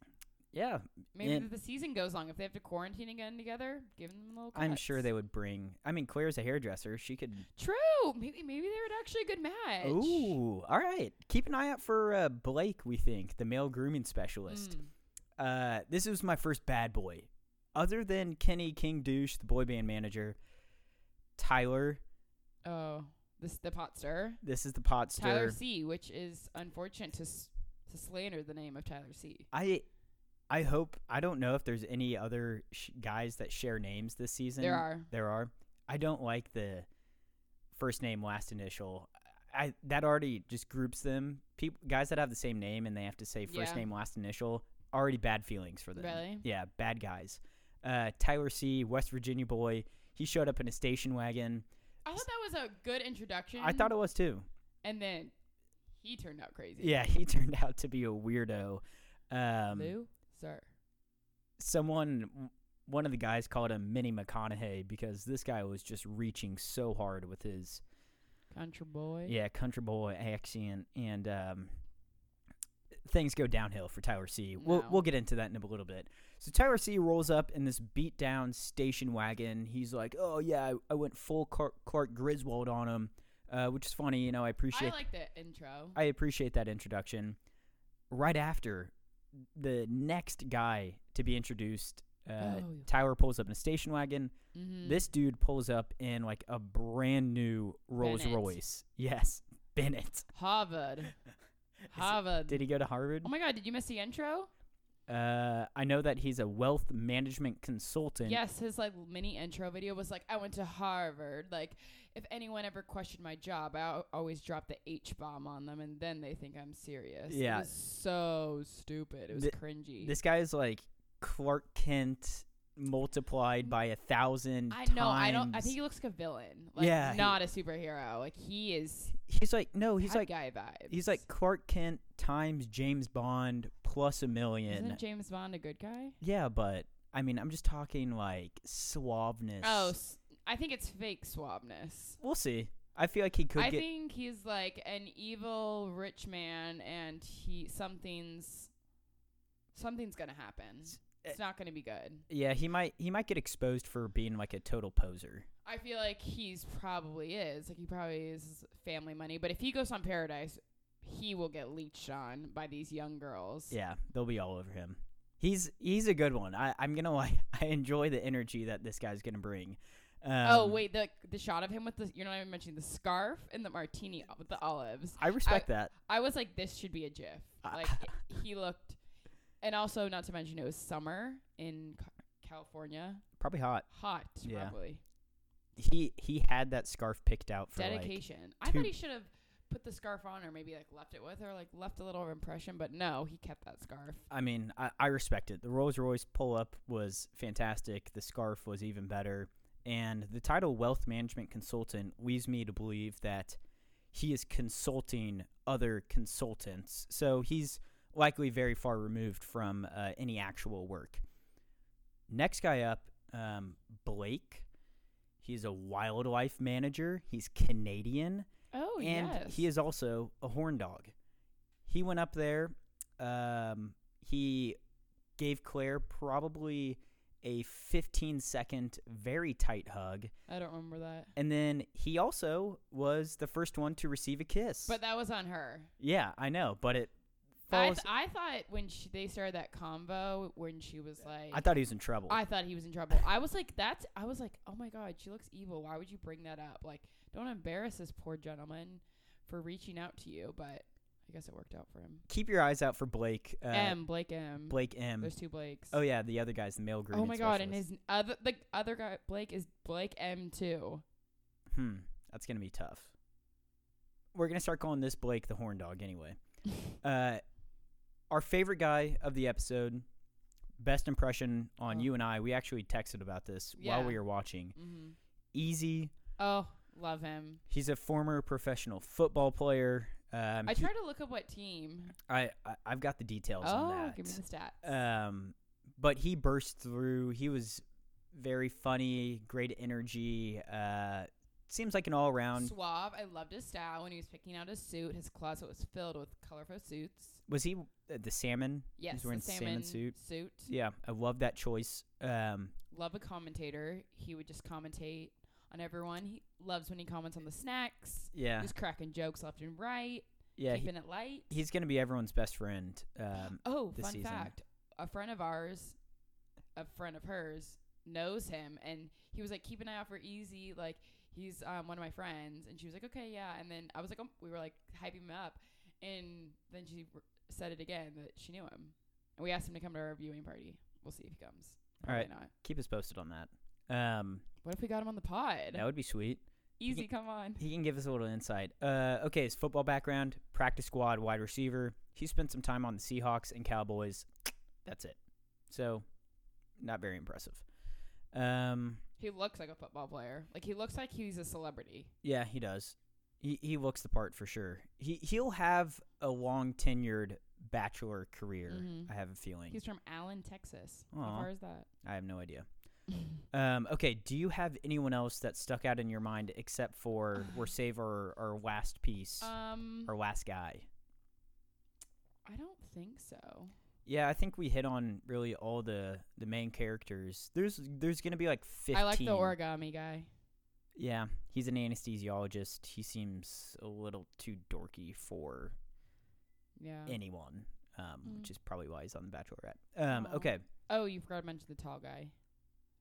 Yeah, Maybe And- if the season goes long, if they have to quarantine again together, give them a little. Cuts. I'm sure they would bring. I mean, Clare's a hairdresser. She could. True. Maybe maybe they're actually a good match. Ooh, all right. Keep an eye out for uh, Blake. We think the male grooming specialist. Mm. Uh, this was my first bad boy, other than Kenny King Douche, the boy band manager. Tyler, Oh, this the pot stir. this is the pot stir. Tyler C, which is unfortunate to s- to slander the name of Tyler C. I, I hope. I don't know if there's any other sh- guys that share names this season. There are. There are. I don't like the first name last initial. I that already just groups them. People guys that have the same name and they have to say first Yeah. name last initial already bad feelings for them. Really? Yeah, bad guys. Uh, Tyler C, West Virginia boy. He showed up in a station wagon. I thought that was a good introduction. I thought it was too. and then he turned out crazy. Yeah, he [LAUGHS] turned out to be a weirdo. Um, Lou, sir. someone one of the guys called him Mini McConaughey because this guy was just reaching so hard with his Country boy. yeah country boy accent and um, things go downhill for Tyler C. We'll we'll get into that in a little bit. So Tyler C rolls up in this beat down station wagon. He's like, "Oh yeah, I, I went full Clark, Clark Griswold on him," uh, which is funny. You know, I appreciate. I like the intro. I appreciate that introduction. Right after, the next guy to be introduced, uh, Oh. Tyler pulls up in a station wagon. mm-hmm. This dude pulls up in like a brand new Rolls Bennett. Royce. Yes, Bennett. Harvard. [LAUGHS] Harvard. Did he go to Harvard? oh my god, did you miss the intro? Uh, I know that he's a wealth management consultant. Yes, his like mini intro video was like, "I went to Harvard." Like, if anyone ever questioned my job, I al- always drop the H bomb on them, and then they think I'm serious. Yeah. it was so stupid. It was Th- cringy. This guy is like Clark Kent multiplied by a thousand. I know. I don't. I think he looks like a villain. Like, Yeah, he- not a superhero. Like he is. he's like no, he's like guy vibes. He's like Clark Kent times James Bond plus a million. Isn't James Bond a good guy? yeah, but I mean, I'm just talking like suaveness. Oh, s- I think it's fake suaveness. we'll see. I feel like he could I get. think he's like an evil rich man, and he something's something's gonna happen. eh It's not gonna be good. yeah, he might. He might get exposed for being like a total poser. I feel like he's probably is like he probably is family money, but if he goes on Paradise, he will get leeched on by these young girls. Yeah, they'll be all over him. He's he's a good one. I I'm gonna like. [LAUGHS] I enjoy the energy that this guy's gonna bring. Um, oh wait, the the shot of him with the you're not even mentioning the scarf and the martini with the olives. I respect that. I was like, this should be a GIF. Uh, Like [LAUGHS] he looked, and also not to mention it was summer in California, Probably hot. hot Yeah. probably. He he had that scarf picked out for like Dedication. I thought he should have put the scarf on, or maybe like left it with her, like left a little impression. But no, he kept that scarf. I mean, I, I respect it. The Rolls Royce pull up was fantastic. The scarf was even better. And the title Wealth Management Consultant leads me to believe that he is consulting other consultants. So he's likely very far removed from uh, any actual work. Next guy up, um, Blake. He's a wildlife manager. He's Canadian Oh yeah. and yes. he is also a horn dog. He went up there. Um, he gave Clare probably a 15 second very tight hug, I don't remember that. and then he also was the first one to receive a kiss. But that was on her. yeah, I know, but it I, th- I thought when she, they started that convo, when she was like, I thought he was in trouble. I thought he was in trouble. I was like, that's. I was like, oh my god, she looks evil. Why would you bring that up? Like, don't embarrass this poor gentleman for reaching out to you. But I guess it worked out for him. Keep your eyes out for Blake. Uh, M Blake M. Blake M. There's two Blakes. Oh yeah, the other guy's the male grooming Oh my god, and specialist. his other the other guy Blake is Blake M too. Hmm, that's gonna be tough. We're gonna start calling this Blake the horn dog anyway. [LAUGHS] uh, our favorite guy of the episode, best impression on Oh. you and I. We actually texted about this while we were watching. hmm Easy. Oh, love him. He's a former professional football player. Um, I he- tried to look up what team. I, I I've got the details Oh, on that. give me the stats. Um, but he burst through. He was very funny, great energy. Uh, seems like an all around. Suave. I loved his style when he was picking out his suit. His closet was filled with colorful suits. Was he uh, the salmon? Yes, wearing the salmon salmon suit. Suit. Yeah, I love that choice. Um, Love a commentator. He would just commentate on everyone. He loves when he comments on the snacks. yeah, Just cracking jokes left and right. yeah. He, keeping it light. he's gonna be everyone's best friend. Um, [GASPS] Oh, fun season. fact. A friend of ours, a friend of hers, knows him and he was like, keep an eye out for Easy. Like, he's um, one of my friends. And she was like, okay, yeah. And then I was like, um, we were like hyping him up. And then she r- said it again that she knew him. And we asked him to come to our viewing party. We'll see if he comes. All right. Probably not. keep us posted on that. Um, What if we got him on the pod? that would be sweet. Easy, come on. He can give us a little insight. Uh, okay, his football background: practice squad, wide receiver. He spent some time on the Seahawks and Cowboys. [TSK] That's it. So, not very impressive. Um, He looks like a football player. Like, he looks like he's a celebrity. yeah, he does. He he looks the part for sure. He he'll have a long tenured bachelor career. Mhm. I have a feeling. He's from Allen, Texas. Aw. How far is that? I have no idea. Um, okay, do you have anyone else that stuck out in your mind except for [SIGHS] we're save our, our last piece, um, our last guy? I don't think so. Yeah, I think we hit on really all the the main characters. There's there's gonna be like fifteen. I like the origami guy. Yeah, he's an anesthesiologist. He seems a little too dorky for Yeah. anyone, um, Mm. which is probably why he's on The Bachelorette. Um, okay, oh, you forgot to mention the tall guy.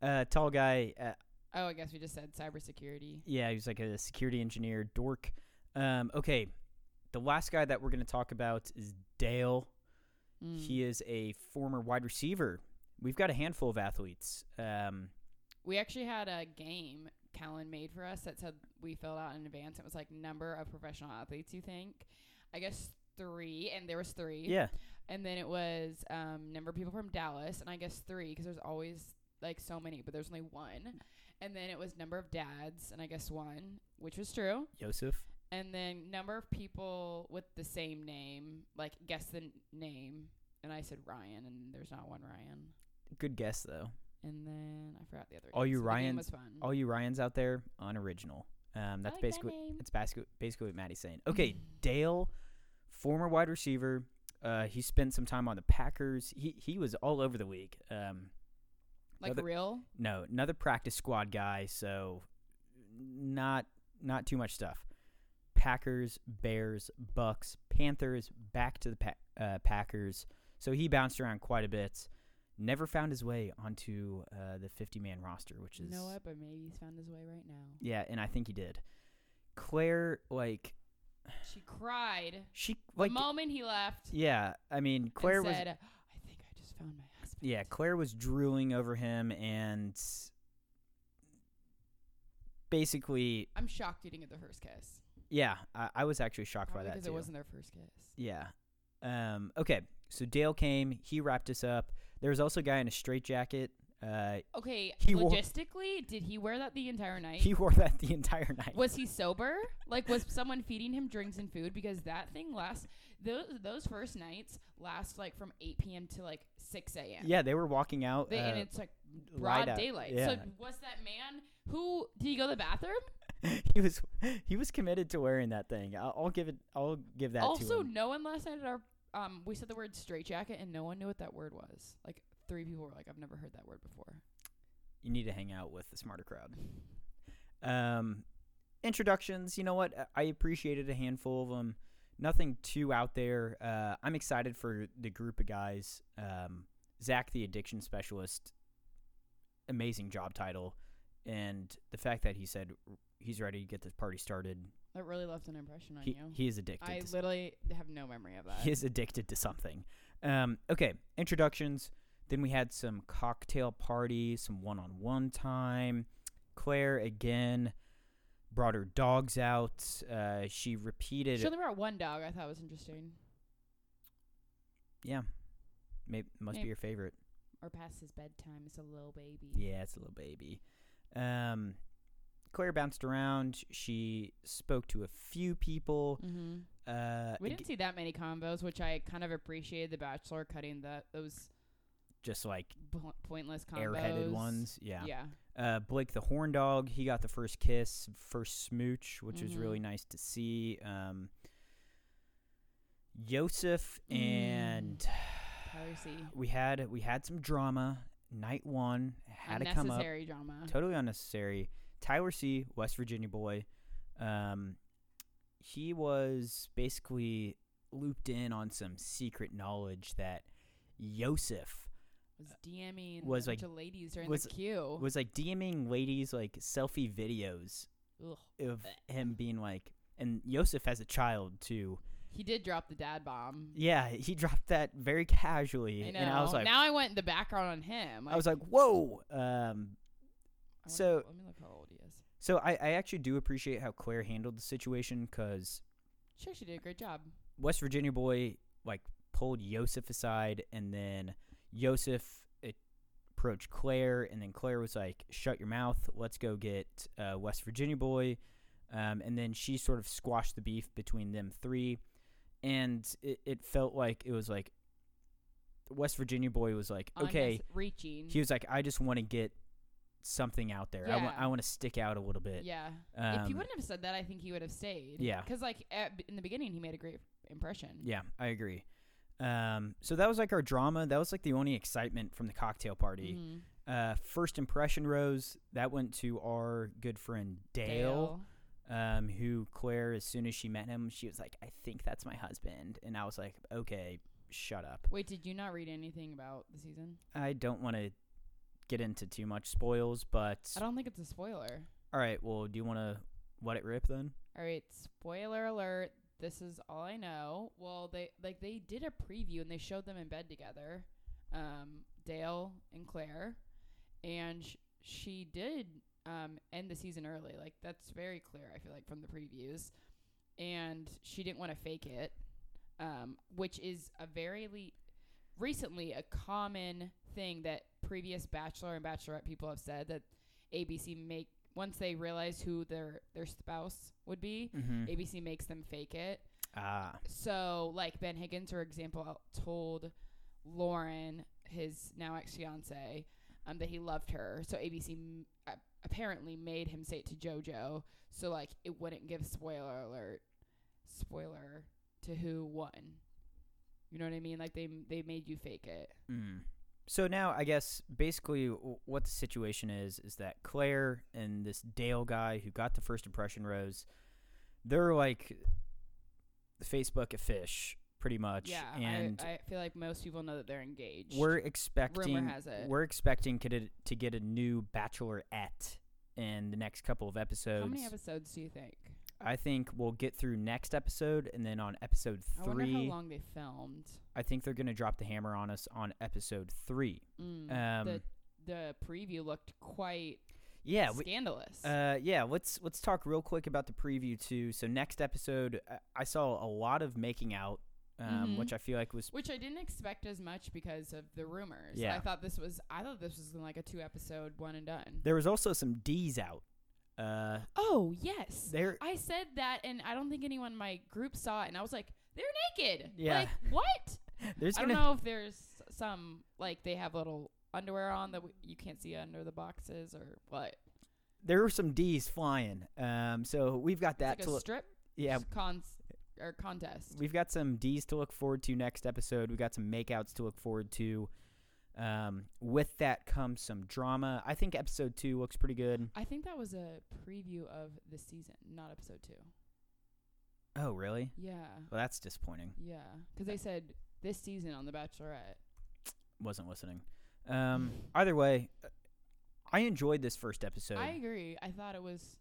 Uh, tall guy. Uh, Oh, I guess we just said cybersecurity. yeah, he was like a security engineer, dork. Um, okay, the last guy that we're gonna talk about is Dale. Mm. He is a former wide receiver. We've got a handful of athletes. Um, we actually had a game Callan made for us that said we filled out in advance. It was like number of professional athletes you think. I guess three, and there was three. yeah, And then it was um, number of people from Dallas, and I guess three because there's always like so many, but there's only one. And then it was number of dads, and I guess one, which was true. Yosef. And then number of people with the same name, like guess the n- name. And I said Ryan, and there's not one Ryan. Good guess though. And then I forgot the other. All names, you but the game Ryans- was fun. All you Ryans out there, unoriginal. Um, that's like that basically name. it's basically basically what Maddie's saying. Okay. [LAUGHS] Dale, former wide receiver. Uh, he spent some time on the Packers. He he was all over the league. Um, like other- real. no, another practice squad guy. So not not too much stuff. Packers, Bears, Bucks, Panthers, back to the pa- uh, Packers. So he bounced around quite a bit. Never found his way onto uh, the 50 man roster, which is You know what? But maybe he's found his way right now. yeah, and I think he did. Clare, like She cried she like the moment he left. yeah. I mean, Clare and was said, "I think I just found my husband." Yeah. Clare was drooling over him, and basically, I'm shocked you didn't get the first kiss. yeah. I, I was actually shocked Probably by that because too. it wasn't their first kiss. Yeah. Um. Okay. So Dale came. He wrapped us up. There was also a guy in a straitjacket. Uh, Okay, He wore- logistically, did he wear that the entire night? he wore that the entire night. was he sober? Like, was someone feeding him drinks and food? Because that thing lasts. Those those first nights last like from 8 p.m. to like 6 a.m. yeah, they were walking out. They, and uh, it's like broad daylight. Yeah. So was that man who did he go to the bathroom? [LAUGHS] he was he was committed to wearing that thing. I'll, I'll give it. I'll give that to also, no one last night at our um we said the word straitjacket and no one knew what that word was. Like three people were like, I've never heard that word before. You need to hang out with the smarter crowd. Um, introductions. You know what? I- appreciated a handful of them. Nothing too out there. Uh, I'm excited for the group of guys. Um, Zach, the addiction specialist, amazing job title, and the fact that he said he's ready to get this party started. That really left an impression on He, you. he is addicted. I to literally have no memory of that. he is addicted to something. Um, okay, introductions. Then we had some cocktail party, some one-on-one time. Clare again brought her dogs out. Uh, she repeated, She only brought one dog. I thought was interesting. yeah, maybe must Yeah. be your favorite. Or past his bedtime. It's a little baby. Yeah, it's a little baby. Um, Clare bounced around. She spoke to a few people. Mm-hmm. Uh, We didn't see that many combos, which I kind of appreciated. The Bachelor cutting the those just like po- pointless combos. airheaded ones. Yeah. Yeah. Uh, Blake the horn dog, he got the first kiss, first smooch, which was Mhm. really nice to see. Um, Yosef Mm. and Tyler C. we had we had some drama. Night one had to come up. Unnecessary drama. Totally unnecessary. Tyler C, West Virginia boy. Um, he was basically looped in on some secret knowledge that Yosef was DMing was, a like- bunch of ladies during was- the queue. was like DMing ladies like selfie videos Ugh. of him being like, and Yosef as a child too. He did drop the dad bomb. Yeah, he [LAUGHS] dropped that very casually, I and I was like, now I went in the background on him. I was like, whoa. Um, wonder- so- let me look how old he is. so I, I actually do appreciate how Clare handled the situation because She actually did a great job. West Virginia boy like pulled Yosef aside, and then Yosef approached Clare, and then Clare was like, "Shut your mouth. Let's go get uh, West Virginia boy." Um, and then she sort of squashed the beef between them three, and it, it felt like it was like West Virginia boy was like, "Okay." Reaching. He was like, "I just want to get something out there. I want Yeah. I want to stick out a little bit." yeah. Um, if he wouldn't have said that, I think he would have stayed. Yeah. Because like at, in the beginning, he made a great impression. Yeah, I agree. Um, so that was like our drama. That was like the only excitement from the cocktail party. Mhm. Uh, first impression rose that went to our good friend Dale, Um, who Clare, as soon as she met him, she was like, "I think that's my husband," and I was like, "Okay, shut up." Wait, did you not read anything about the season? I don't want to get into too much spoils, but I don't think it's a spoiler. all right. Well, do you want to let it rip then? All right, spoiler alert. This is all I know. Well, they like they did a preview and they showed them in bed together, um, Dale and Clare, and sh- she did um, end the season early. Like that's very clear. I feel like from the previews, and she didn't want to fake it, um, which is a very le- recently a common thing that previous Bachelor and Bachelorette people have said that ABC make once they realize who their their spouse would be, Mm-hmm. ABC makes them fake it. Ah, So, like Ben Higgins, for example, told Lauren, his now ex fiance, um, that he loved her. So ABC m- apparently made him say it to JoJo, so like it wouldn't give spoiler alert, spoiler to who won. You know what I mean? Like they they made you fake it. Mm. So now I guess basically what the situation is is that Clare and this Dale guy who got the first impression rose, they're like the Facebook of fish pretty much. Yeah, and I, I feel like most people know that they're engaged. we're expecting Rumor has it. we're expecting to, get- to get a new bachelorette in the next couple of episodes. How many episodes do you think? I think we'll get through next episode and then on episode I wonder how three, long they filmed. I think they're gonna drop the hammer on us on episode three. Mm, Um, the the preview looked quite yeah, we, scandalous. Uh, yeah, let's let's talk real quick about the preview too. So next episode, uh, I saw a lot of making out, um, Mhm. which I feel like was which I didn't expect as much because of the rumors. Yeah. I thought this was I thought this was like a two episode one and done. there was also some D's out. Uh, Oh yes. I said that and I don't think anyone in my group saw it and I was like, they're naked. Yeah. Like what? [LAUGHS] there's I don't know if there's some like they have little underwear on that w- you can't see under the boxes or what. there were some D's flying. Um, so we've got that it's to look. strip Yeah, cons or contest. we've got some D's to look forward to next episode. We got some makeouts to look forward to. Um, with that comes some drama. I think episode two looks pretty good. I think that was a preview of the season, not episode two. Oh, really? Yeah, Well, that's disappointing. yeah, because they said this season on The Bachelorette. Wasn't listening. Um, either way, I enjoyed this first episode. I agree. I thought it was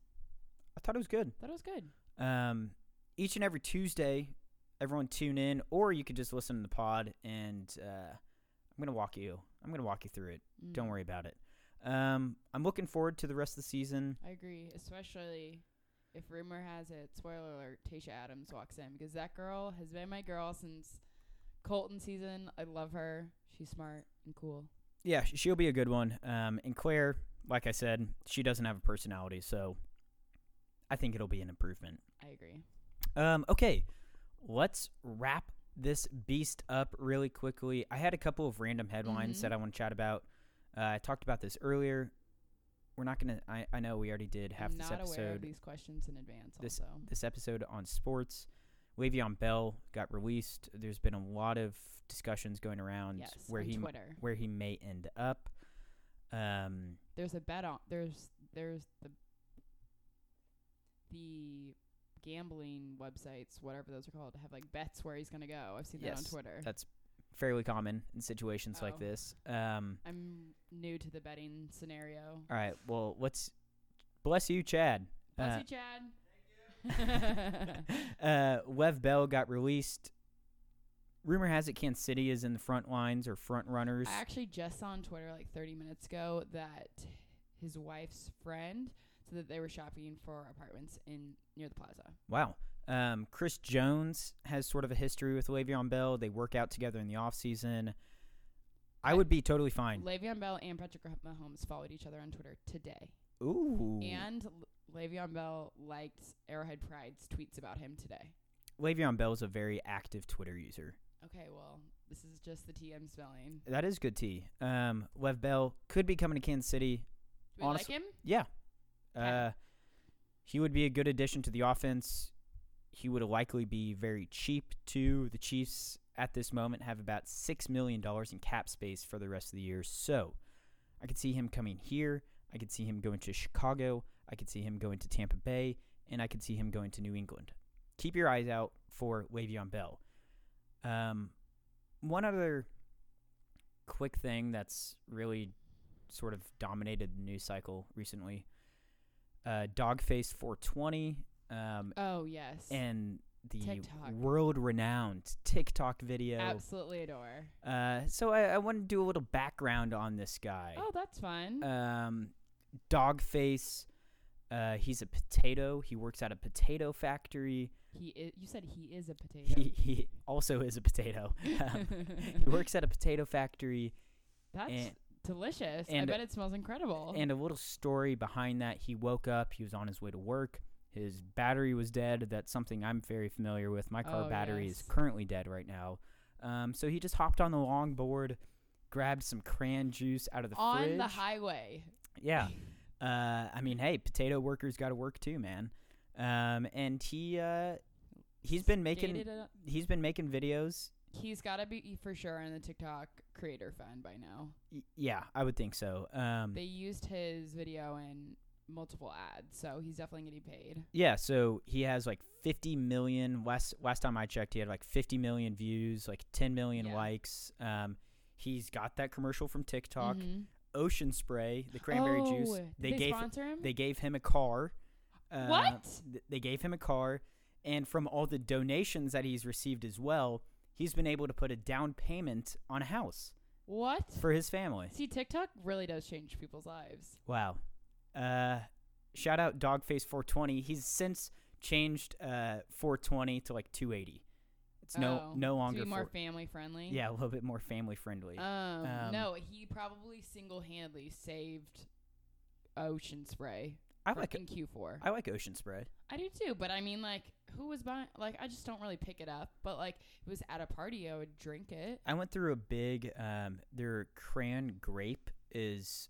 I thought it was good. thought it was good. Um, each and every Tuesday, everyone tune in, or you could just listen to the pod, and uh, I'm gonna walk you. I'm gonna walk you through it. Mm. Don't worry about it. Um, I'm looking forward to the rest of the season. I agree, especially if rumor has it. Spoiler alert: Tayshia Adams walks in because that girl has been my girl since Colton season. I love her. She's smart and cool. Yeah, she'll be a good one. Um, and Clare, like I said, she doesn't have a personality, so I think it'll be an improvement. I agree. Um, okay, let's wrap this beast up really quickly. I had a couple of random headlines Mhm. that I want to chat about. Uh, I talked about this earlier. We're not gonna. I, I know we already did half I'm this not aware of episode. these questions in advance. This- also, This episode on sports. Le'Veon Bell got released. There's been a lot of discussions going around yes, where he Twitter. where he may end up. Um, There's a bet on. There's there's the the gambling websites, whatever those are called, have like bets where he's gonna go. I've seen that on Yes, Twitter. that's fairly common in situations like Oh. this. Um, I'm new to the betting scenario. all right. Well, let's bless you, Chad. Bless Uh, you, Chad. Thank [LAUGHS] you. Uh, Lev Bell got released. Rumor has it Kansas City is in the front lines or front runners. I actually just saw on Twitter like 30 minutes ago that his wife's friend that they were shopping for apartments in near the plaza. Wow. Um, Chris Jones has sort of a history with Le'Veon Bell. They work out together in the offseason. I I- would be totally fine. Le'Veon Bell and Patrick Mahomes followed each other on Twitter today, Ooh. and Le'Veon Bell liked Arrowhead Pride's tweets about him today. Le'Veon Bell is a very active Twitter user. Okay, well, this is just the TM spelling. That is good tea. Um, Lev Bell could be coming to Kansas City. Do we Honest- like him? Yeah. Uh, he would be a good addition to the offense. He would likely be very cheap too. The Chiefs at this moment have about six million dollars in cap space for the rest of the year. So I could see him coming here. I could see him going to Chicago. I could see him going to Tampa Bay, and I could see him going to New England. Keep your eyes out for Le'Veon Bell. Um, one other quick thing that's really sort of dominated the news cycle recently. Uh, Dogface 420 um, Oh yes, and the TikTok. world-renowned TikTok video. absolutely adore. Uh, so I, I want to do a little background on this guy. Oh, that's fun. Um, Dogface. Uh, he's a potato. He works at a potato factory. he i you said he is a potato. He, he also is a potato. Um, [LAUGHS] [LAUGHS] he works at a potato factory. That's and- delicious. I and- bet it smells incredible. And a little story behind that. He woke up. He was on his way to work. His battery was dead. That's something I'm very familiar with. My car Oh, battery is currently dead right now. Um, so he just hopped on the longboard, grabbed some cran juice out of the fridge. on fridge. the highway. Yeah. Uh, I mean, hey, potato workers got to work too, man. Um, and he uh, he's been making he's been making videos. He's got to be for sure in the TikTok creator fund by now. Y- yeah, I would think so. Um, They used his video in multiple ads, so he's definitely getting paid. Yeah, so he has like 50 million. Last last time I checked, he had like 50 million views, like 10 million Yeah. likes. Um, he's got that commercial from TikTok. Mhm. Ocean Spray, the cranberry oh, juice. They they gave sponsor him. they gave him a car. Uh, What? th- they gave him a car, and from all the donations that he's received as well, he's been able to put a down payment on a house what? for his family. See, TikTok really does change people's lives. Wow. Uh, shout out Dogface420. He's since changed uh 420 to like 280. It's no Oh, no to longer be more four- family friendly. yeah, a little bit more family friendly. Um, Um, no, he probably single handedly saved Ocean Spray I for- like in Q4. I like Ocean Spray. I do too, but I mean, like, who was buying? Like, I just don't really pick it up. But like, if it was at a party, I would drink it. I went through a big um their cran grape is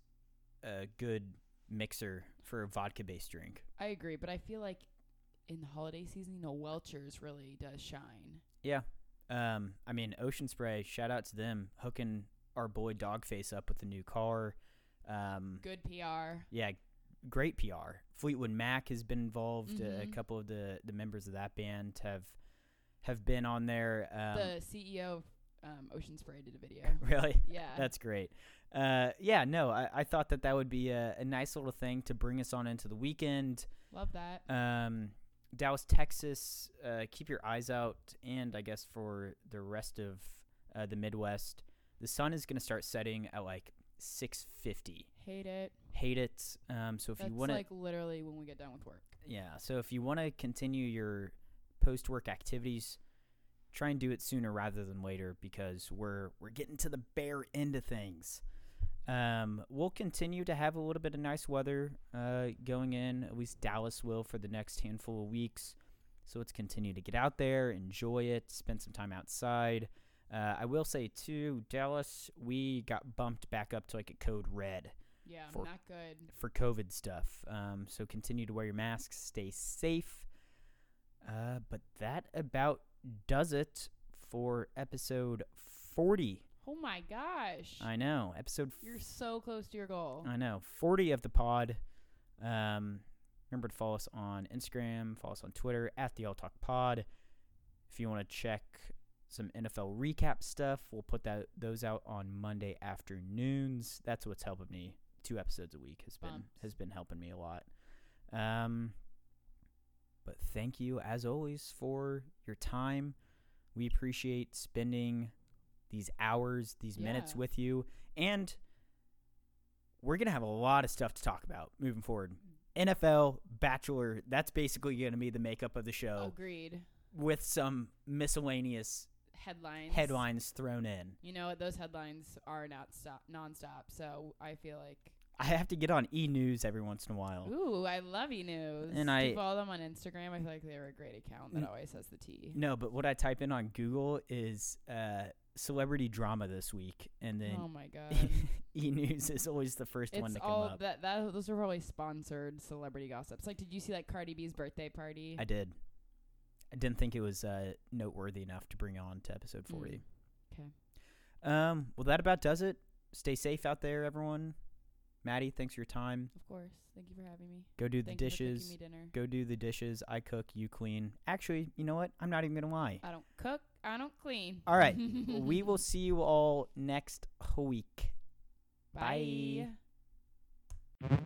a good mixer for a vodka based drink. I agree, but I feel like in the holiday season, you know, Welchers really does shine. Yeah. Um I mean Ocean Spray, shout out to them hooking our boy Dogface up with a new car. Um Good PR. yeah, great PR. Fleetwood Mac has been involved. Uh, a Mhm. couple of the, the members of that band have have been on there. Um, the CEO of um, Ocean Spray did a video. [LAUGHS] really, Yeah. that's great. Uh, yeah, no, I, I thought that that would be a, a nice little thing to bring us on into the weekend. Love that. Um, Dallas, Texas. Uh, keep your eyes out, and I guess for the rest of uh, the Midwest, the sun is going to start setting at like six fifty. Hate it. Hate it. Um, so if That's you want to like literally when we get done with work. Yeah. So if you want to continue your post work activities, try and do it sooner rather than later because we're we're getting to the bare end of things. Um, we'll continue to have a little bit of nice weather uh, going in. At least Dallas will for the next handful of weeks. So let's continue to get out there, enjoy it, spend some time outside. Uh, I will say too, Dallas, we got bumped back up to like a code red Yeah, For- not good. for COVID stuff. Um, so continue to wear your masks, stay safe. Uh, but that about does it for episode 40. Oh my gosh. I know, episode. F- You're so close to your goal. I know, 40 of the pod. Um, remember to follow us on Instagram, follow us on Twitter at the All Talk Pod. If you want to check some NFL recap stuff, we'll put that those out on Monday afternoons. That's what's helping me. Two episodes a week has been Bumps. has been helping me a lot. Um, but thank you as always for your time. We appreciate spending these hours, these minutes with you, and we're gonna have a lot of stuff to talk about moving forward. NFL, Bachelor, that's basically gonna be the makeup of the show Agreed. with some miscellaneous Headlines. headlines thrown in. You know what? Those headlines are not stop nonstop. So I feel like, I have to get on E News every once in a while. ooh, I love E News. And I- you follow them on Instagram. I feel like they're a great account that N- always has the T. No, but what I type in on Google is uh, celebrity drama this week, and then Oh my [LAUGHS] god. E News is always the first one it's to come all up. that that those are probably sponsored celebrity gossips. Like, did you see like Cardi B's birthday party? I did. I didn't think it was uh, noteworthy enough to bring on to episode Mm. 40. 'Kay. Um, well, that about does it. Stay safe out there, everyone. Maddie, thanks for your time. Of course. Thank you for having me. Go do the Thank you for dishes. Go do the dishes. I cook, you clean. Actually, you know what? I'm not even going to lie. I don't cook. I don't clean. All right. [LAUGHS] we will see you all next week. Bye. Bye.